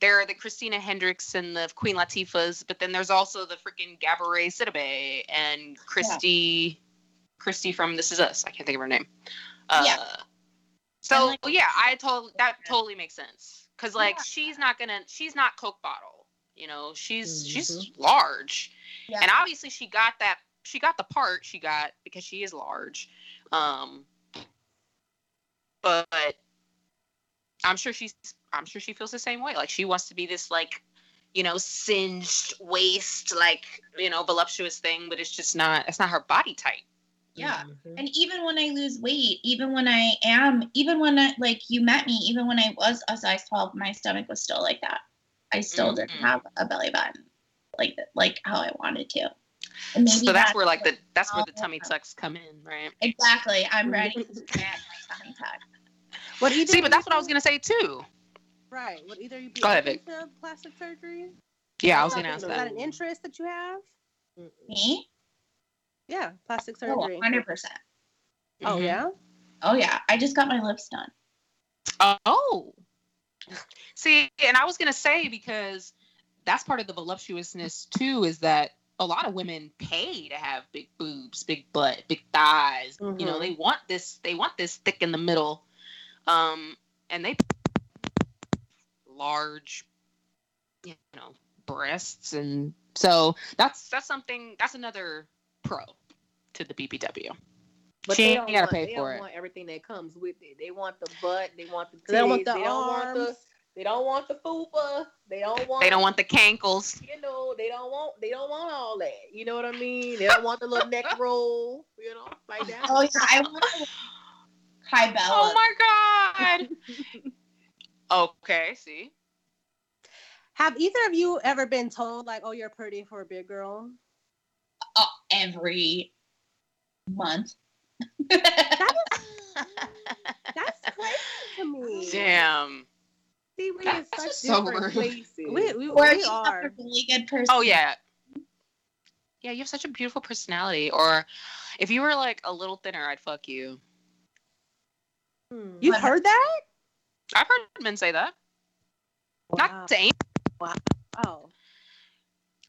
there are the Christina Hendricks and the Queen Latifahs, but then there's also the freaking Gabourey Sidibe and Christy Christy from This Is Us. I can't think of her name. Uh, Yeah. So like- yeah, I told that totally makes sense because like Yeah. she's not gonna she's not Coke bottle. You know, she's she's Mhm. large, Yeah. and obviously she got that she got the part she got because she is large. Um, but I'm sure she's I'm sure she feels the same way. Like she wants to be this like you know, singed waist, like you know, voluptuous thing, but it's just not. It's not her body type. Yeah. Mhm. And even when I lose weight, even when I am, even when I, like you met me, even when I was a size 12, my stomach was still like that. I still didn't Mhm. have a belly button like like how I wanted to. And maybe So that's where like the that's where the tummy tucks come in, right? exactly. I'm ready to get my tummy tuck. Would either See, but that's what I was gonna say too. Right. Would either you be Go ahead, open Vic. to plastic surgery? Yeah, I was gonna ask that that. an interest that you have? Me? Yeah, plastic Oh, surgery. 100%. Oh Mhm. yeah. Oh yeah. I just got my lips done. Oh. See, and I was gonna say because that's part of the voluptuousness too, is that a lot of women pay to have big boobs, big butt, big thighs. You know, Mhm. they want this. They want this thick in the middle, um, and they large, you know, breasts, and so that's that's something. That's another pro to the BBW. But She they ain't don't gotta want, pay they for don't it. want everything that comes with it. They want the butt. They want the titties. They don't want the they don't want the. arms. They don't want the fupa. They don't want. They don't want the cankles. You know, they don't want. They don't want all that. You know what I mean? They don't want the little neck roll. You know, like that. Oh yeah. I want high belly. Oh my god. okay, see. Have either of you ever been told like, "Oh, you're pretty for a big girl"? Oh, every month. That's that's crazy to me. Damn. See, we That's in such just so different rude. places. We, we, or we you are. a really good person. Oh yeah. Yeah, you have such a beautiful personality. Or if you were like a little thinner, I'd fuck you. Hmm. You've heard that? I've heard men say that. Wow. Not to aim. Oh,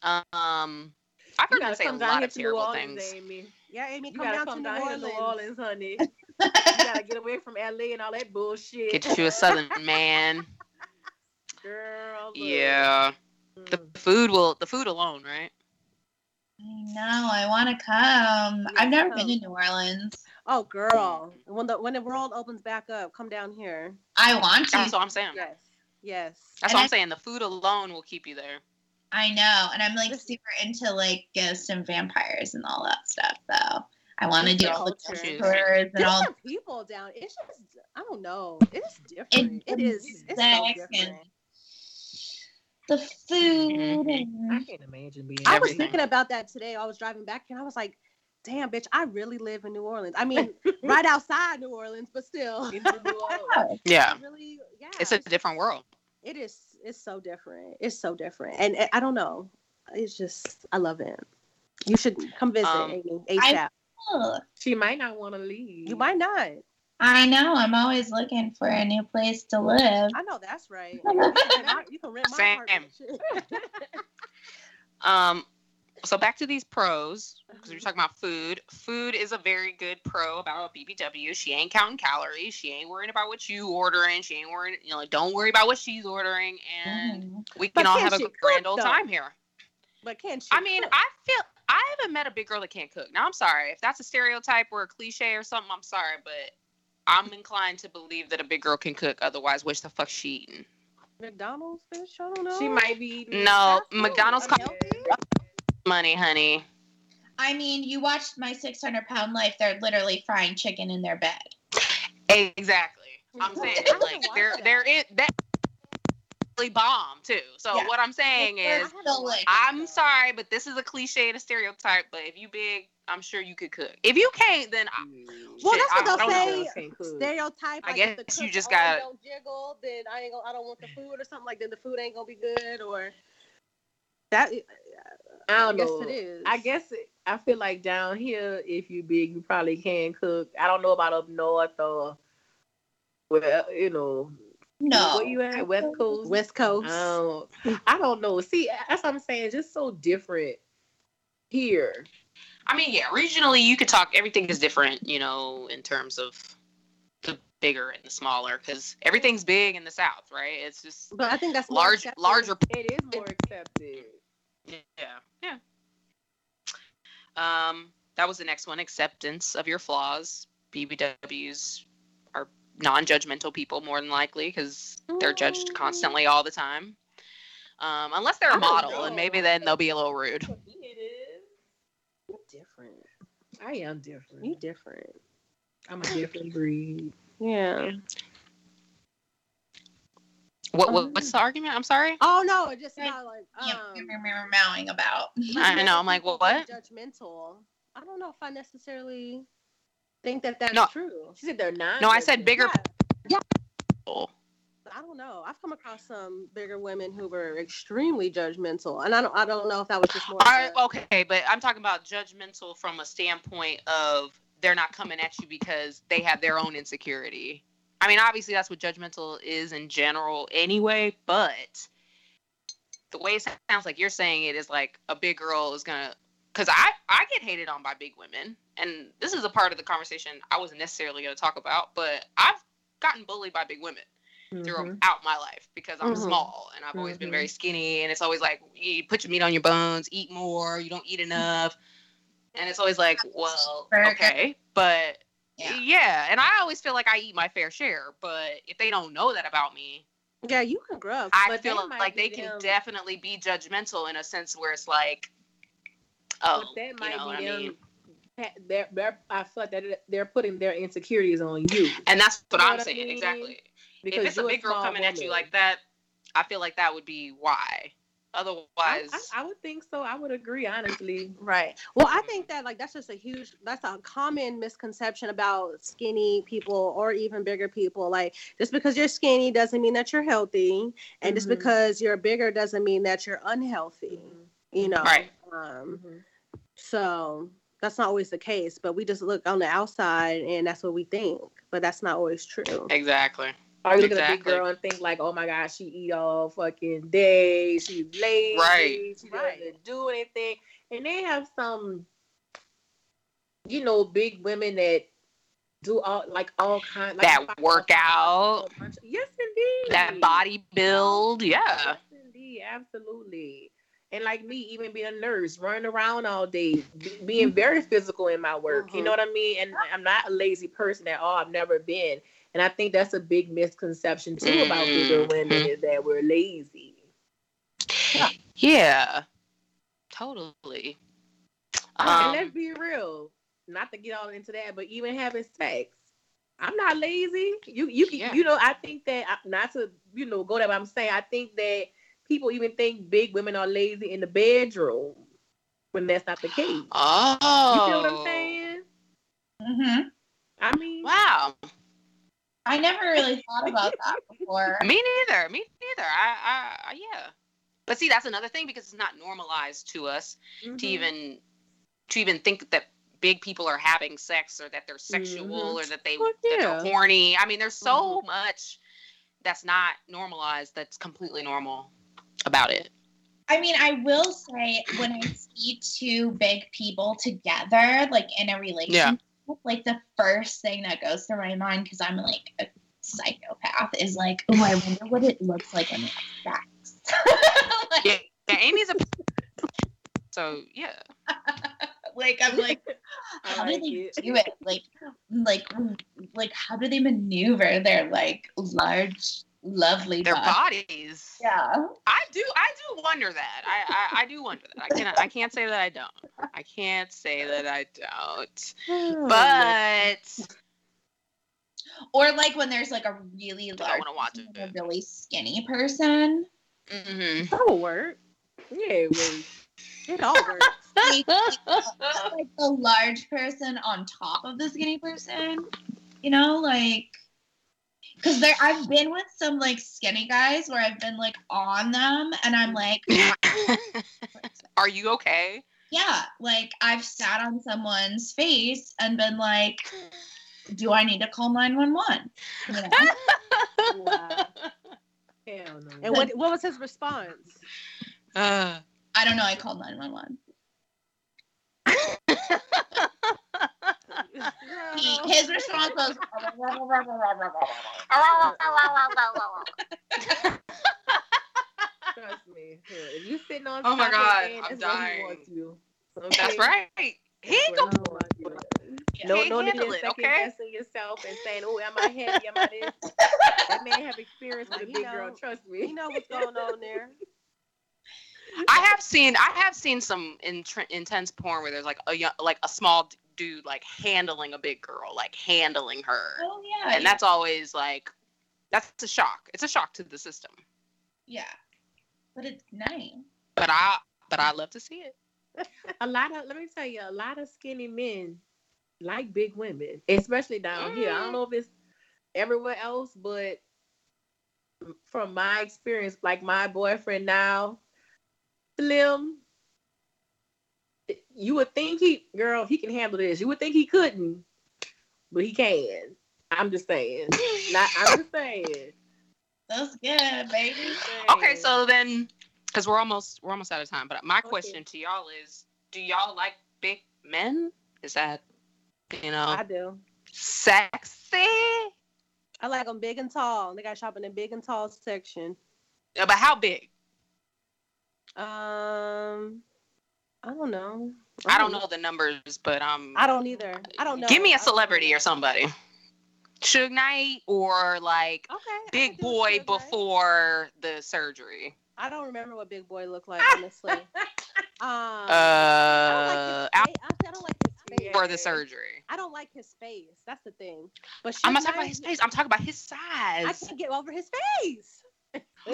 Um, I've heard men say a lot here of to New terrible Orleans, things. Amy. yeah, Amy, You come down come to down New here to Orleans. New Orleans, honey. you gotta get away from LA and all that bullshit. Get you a southern man. Girl. look. Yeah. The Mm. food will the food alone, right? I know. I want to come. Yeah, I've never been to New Orleans. Oh, girl, when the when the world opens back up, come down here. I want to. That's what I'm saying. Yes, yes. That's And what I'm I- saying. The food alone will keep you there. I know, and I'm like super into like ghosts and vampires and all that stuff. So I want to do all the Culture. tours and all. Different people down. It's just I don't know. It's different. And it the. It's so different. the food. Mhm. I can't imagine being. I was thinking about that today. I was driving back and I was like, "Damn, bitch, I really live in New Orleans. I mean, right outside New Orleans, but still, in the New Orleans. Yeah. I really, yeah. It's a different world. it is. It's so different. It's so different, and I- I don't know. It's just I love it. You should come visit, Um, Amy, ASAP. She might not want to leave. You might not. I know. I'm always looking for a new place to live. I know that's right. You can rent my, you can rent my Same. apartment. Shit. Um, so back to these pros because we're talking about food. Food is a very good pro about BBW. She ain't counting calories. She ain't worrying about what you ordering. She ain't worrying. You know, like, don't worry about what she's ordering, and Mhm. we But can all can have a grand cook, old though? time here. But can she? I mean, cook? I feel I haven't met a big girl that can't cook. Now I'm sorry if that's a stereotype or a cliche or something. I'm sorry, but I'm inclined to believe that a big girl can cook. Otherwise, which the fuck she eating? McDonald's bitch. I don't know. She might be. eating No. McDonald's I mean, Money, honey. I mean, you watched my 600 pound life. They're literally frying chicken in their bed. Exactly. I'm saying I that, haven't like watched there that. there is that really bomb too. So Yeah. what I'm saying They're is delicious. I'm sorry, but this is a cliche and a stereotype. But if you big, I'm sure you could cook. If you can't, then I, mm. Well, shit, that's what I they'll don't say. know. Can't cook. stereotype. I Like, if the guess you just gotta- don't jiggle, then I ain't gonna. I don't want the food or something like that. The food ain't gonna be good or that. I don't guess know. it is. I guess it, I feel like down here, if you big, you probably can cook. I don't know about up north or, well, you know, No. where you at, West Coast. West Coast. I don't, I don't know. See, that's what I'm saying. Just so different here. I mean, yeah, regionally you could talk. Everything is different, you know, in terms of the bigger and the smaller, because everything's big in the South, right? It's just but I think that's more large, larger. It is more accepted. Yeah, yeah. Um, that was the next one. Acceptance of your flaws. BBWs are non-judgmental people more than likely because they're judged constantly all the time. Um, unless they're a model, know. and maybe then they'll be a little rude. It is. You different. I am different. You different. I'm a different breed. Yeah. What, what what's the argument? I'm sorry. Oh no, it just Like, about like Yeah, um. mowing about. I know. I'm like, people well, what? Judgmental. I don't know if I necessarily think that that's No. true. She said they're not. No, I said bigger. Yeah, people. I don't know. I've come across some bigger women who were extremely judgmental, and I don't. I don't know if that was just more. of All right, a- okay, but I'm talking about judgmental from a standpoint of they're not coming at you because they have their own insecurity. I mean, obviously that's what judgmental is in general anyway, but the way it sounds like you're saying it is like a big girl is gonna because I I get hated on by big women, and this is a part of the conversation I wasn't necessarily gonna talk about, but I've gotten bullied by big women Mhm. throughout my life because I'm Mhm. small and I've always been Mhm. very skinny and it's always like you put your meat on your bones, eat more, you don't eat enough. And it's always like, well, okay, but Yeah. yeah. and I always feel like I eat my fair share, but if they don't know that about me, yeah, you can grub. I But feel like they can them- definitely be judgmental in a sense where it's like, oh, But that you might know what I be them. mean? They're, they're, I feel like that they're putting their insecurities on you And that's what You know I'm what I saying, mean? exactly. because if it's a big girl coming at you like that, I feel like that would be why. I, Otherwise, I, I would think so. I would agree, honestly. Right. Well, I think that like that's just a huge that's a common misconception about skinny people or even bigger people. Like just because you're skinny doesn't mean that you're healthy, and just Mhm. because you're bigger doesn't mean that you're unhealthy. You know. Right. Um. Mhm. So that's not always the case, but we just look on the outside and that's what we think, but that's not always true. exactly. Or you look at a big girl and think like, oh my gosh, she eat all fucking day. She's lazy. Right. She Right. doesn't do anything. And they have some, you know, big women that do all like all kinds like That workout. Yes, indeed. That body build, yeah. Yes, indeed, absolutely. And like me, even being a nurse, running around all day, be- being very physical in my work. You mm-hmm. know what I mean? And I'm not a lazy person at all. I've never been. And I think that's a big misconception too about bigger women Mhm. is that we're lazy. Yeah. Totally. and Um, let's be real, not to get all into that, but even having sex, I'm not lazy. You you can Yeah. you know I think that I- not to you know go there, but I'm saying I think that people even think big women are lazy in the bedroom when that's not the case. oh. You feel what I'm saying? hmm I mean, Wow. I never really thought about that before. Me neither. Me neither. I, I, I, yeah. But see, that's another thing because it's not normalized to us mhm. to even, to even think that big people are having sex or that they're sexual Mhm. or that they Well, that they're horny. I mean, there's so much that's not normalized that's completely normal about it. I mean, I will say when I see two big people together, like in a relationship, like the first thing that goes through my mind, because I'm like a psychopath, is like, oh, I wonder what it looks like when they have sex. like, Yeah. Yeah, Amy's a. So yeah. like, I'm like, how like do they it. do it? Like, like, like, how do they maneuver their like large, lovely Their body? bodies. Yeah. I do. I do wonder that. I, I, I do wonder that. I can't. I can't say that I don't. I can't say that I don't. Oh, But Or like when there's like a really I large, wanna watch person a really skinny person. Mm-hmm. that will work. Yeah, it was. It all works. like, like a large person on top of the skinny person. You know, like because there I've been with some like skinny guys where I've been like on them and I'm like, Are you okay? yeah, like I've sat on someone's face and been like, do I need to call 911? You know? Wow. Hell no. And what what was his response? Uh, I don't know, I called 911. He, his response was Trust me. If you sitting on Oh my top God, man, I'm that's dying. wants you. That's right. He ain't That's gonna. what he wants you. Yeah. No, no need handle to it, second okay? guessing yourself and saying, "Oh, am I heavy? Am I this?" That man have experience with a he big girl. Trust me, You know what's going on there. I have seen I have seen some intr- intense porn where there's like a young, like a small d- dude like handling a big girl, like handling her, Oh yeah. and that's always like that's a shock. It's a shock to the system. yeah. But it's nice. But I but I love to see it. a lot of let me tell you, a lot of skinny men like big women, especially down here. I don't know if it's everywhere else, but from my experience, like my boyfriend now, Slim, you would think he, girl, he can handle this. You would think he couldn't, but he can. I'm just saying. Not, I'm just saying. That's good, baby. Okay, so then because we're almost we're almost out of time, but my Okay. question to y'all is: Do y'all like big men? Is that you know I do. sexy? I like them big and tall. They got shop in the big and tall section. Yeah, But how big? Um, I don't know. I don't know the numbers, but um, I don't either. I don't know. Give me a celebrity or somebody. Suge Knight or like Okay. Big Boy before the surgery. I don't remember what Big Boy looked like, honestly. um, Uh, I don't like his face. I don't like his face. for the surgery. I don't like his face. That's the thing. But I'm Suge not talking about his face. I'm talking about his size. I can't get over his face.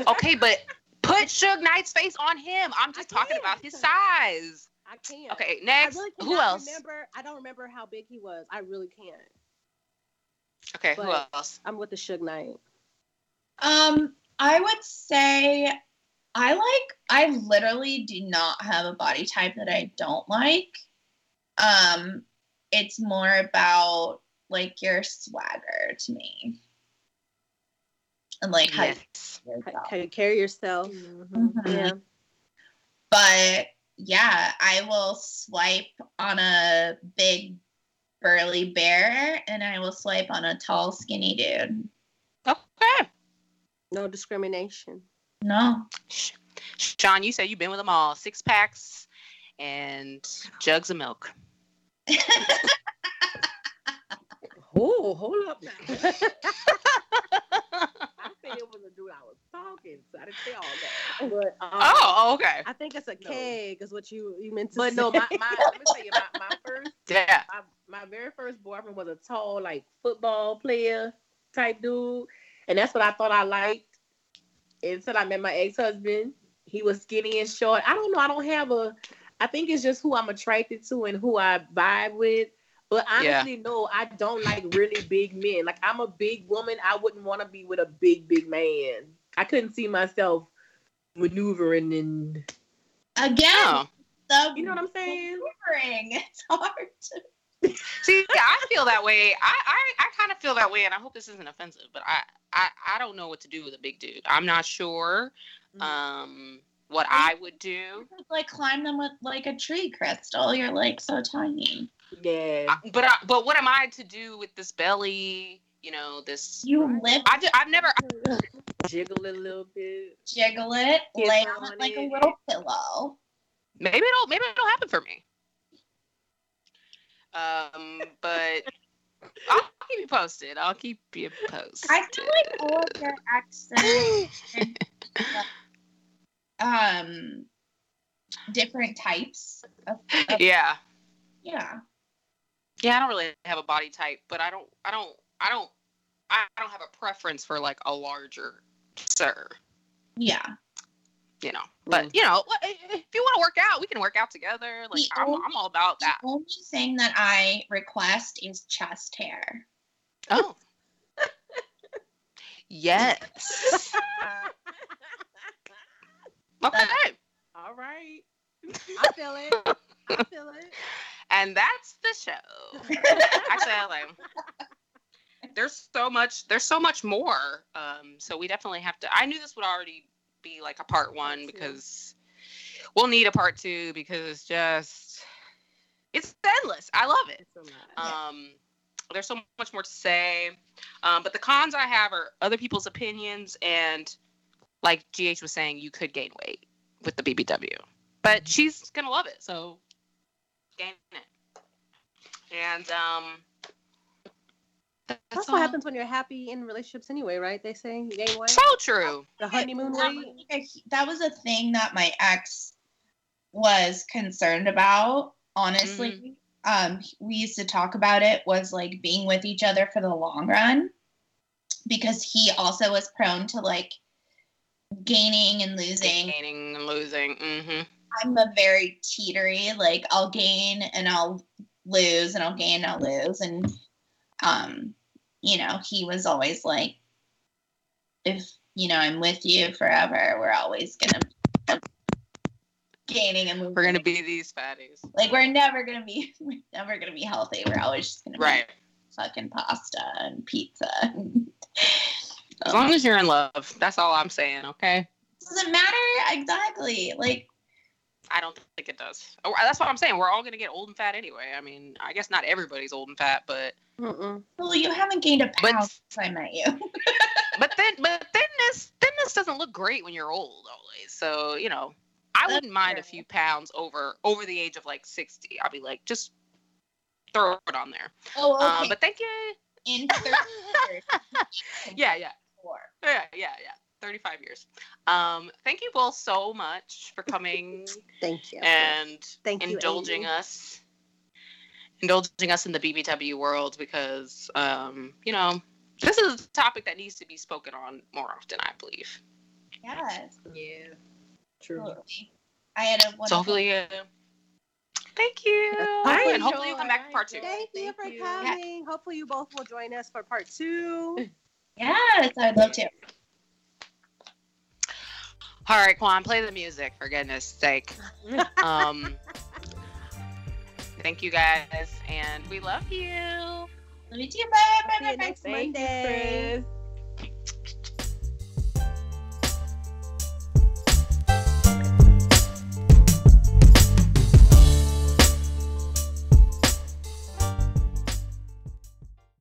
Okay, but put Suge Knight's face on him. I'm just talking about his size. I can't. Okay, I next. really Who else? Remember, I don't remember how big he was. I really can't. Okay, who else? I'm with the Suge Knight. Um, I would say I like I literally do not have a body type that I don't like. Um, it's more about like your swagger to me. And like how you Yes. carry How, yourself. you carry yourself. Mhm. Mhm. Yeah. But yeah, I will swipe on a big burly bear and I will swipe on a tall skinny dude. Okay. No discrimination. No. Sean, you said you've been with them all. Six packs and jugs of milk. Oh, hold up now. I think it was a dude I was talking, so I didn't say all that. But um, Oh, okay. I think it's a No. is what you you meant to but say. no, my, my let me tell you, my, my first Yeah. my, my very first boyfriend was a tall, like football player type dude, and that's what I thought I liked. Until I met my ex husband, he was skinny and short. I don't know. I don't have a. I think it's just who I'm attracted to and who I vibe with. But Yeah. honestly, no, I don't like really big men. Like I'm a big woman. I wouldn't want to be with a big, big man. I couldn't see myself maneuvering and Again, Oh. the you know what I'm saying. maneuvering. It's hard to See, I feel that way. I, I, I kind of feel that way, and I hope this isn't offensive, but I, I, I don't know what to do with a big dude. I'm not sure Mm. um, what I would do. like climb them with like a tree crystal. You're like so tiny. Yeah. I- but I, but what am I to do with this belly? You know, this. You lift, I just, I've never. Jiggle it a little bit. jiggle it, lay on on it like a little pillow. Maybe it'll maybe it'll happen for me. Um, but I'll keep you posted. I'll keep you posted. I feel like all of your exes and um different types of, of yeah. yeah. Yeah, I don't really have a body type, but I don't, I don't, I don't, I don't have a preference for like a larger sir, Yeah. you know. But mm. you know, if you want to work out, we can work out together. Like I'm, only- I'm all about that. The only thing that I request is chest hair. Oh, yes. Okay, All right. I feel it. I feel it. and that's the show. Actually, I like. There's so much. There's so much more. Um, so we definitely have to. I knew this would already be like a part one because we'll need a part two because it's just it's endless. I love it. It's a lot. Um, there's so much more to say. Um, but the cons I have are other people's opinions and like GH was saying, you could gain weight with the BBW, but she's gonna love it. So gain it. And um, That's all. what happens when you're happy in relationships anyway, right? They say you gain weight. So true. The honeymoon that, was, a- that was a thing that my ex was concerned about honestly um we used to talk about it was like being with each other for the long run because he also was prone to like gaining and losing Gaining and losing. Mm-hmm. I'm a very teetery like i'll gain and i'll lose and i'll gain and i'll lose and um you know he was always like if you know i'm with you forever we're always gonna gaining and losing We're gonna be these fatties. like we're never gonna be we're never gonna be healthy we're always just gonna Right. be fucking pasta and pizza As long as you're in love, that's all I'm saying. Okay. doesn't matter exactly like I don't think it does. Oh, That's what I'm saying. We're all gonna get old and fat anyway. I mean, I guess not everybody's old and fat, but Mm-mm. well you haven't gained a But- pound since i met you but then but thinness thinness doesn't look great when you're old always. So you know, I That's wouldn't mind a few pounds over over the age of like 60. I'll be like, just throw it on there. oh okay Um, but thank you. in 30 years Yeah, yeah. Four. Yeah, yeah, yeah. 35 years. Um, thank you both so much for coming Thank you. and Thank you, indulging Amy. us indulging us in the BBW world because um, you know, this is a topic that needs to be spoken on more often, I believe. yes Yeah. True. absolutely i had a wonderful So hopefully uh, thank you. I and hopefully you come back enjoyed- for part two. I Thank you for you. coming. Hopefully you both will join us for part two. yes i'd love to All right, Quan, play the music for goodness sake. Um, thank you guys, and we love you. Love you too. Bye. Bye. See Bye. you Bye. next Thank you, Monday. Chris.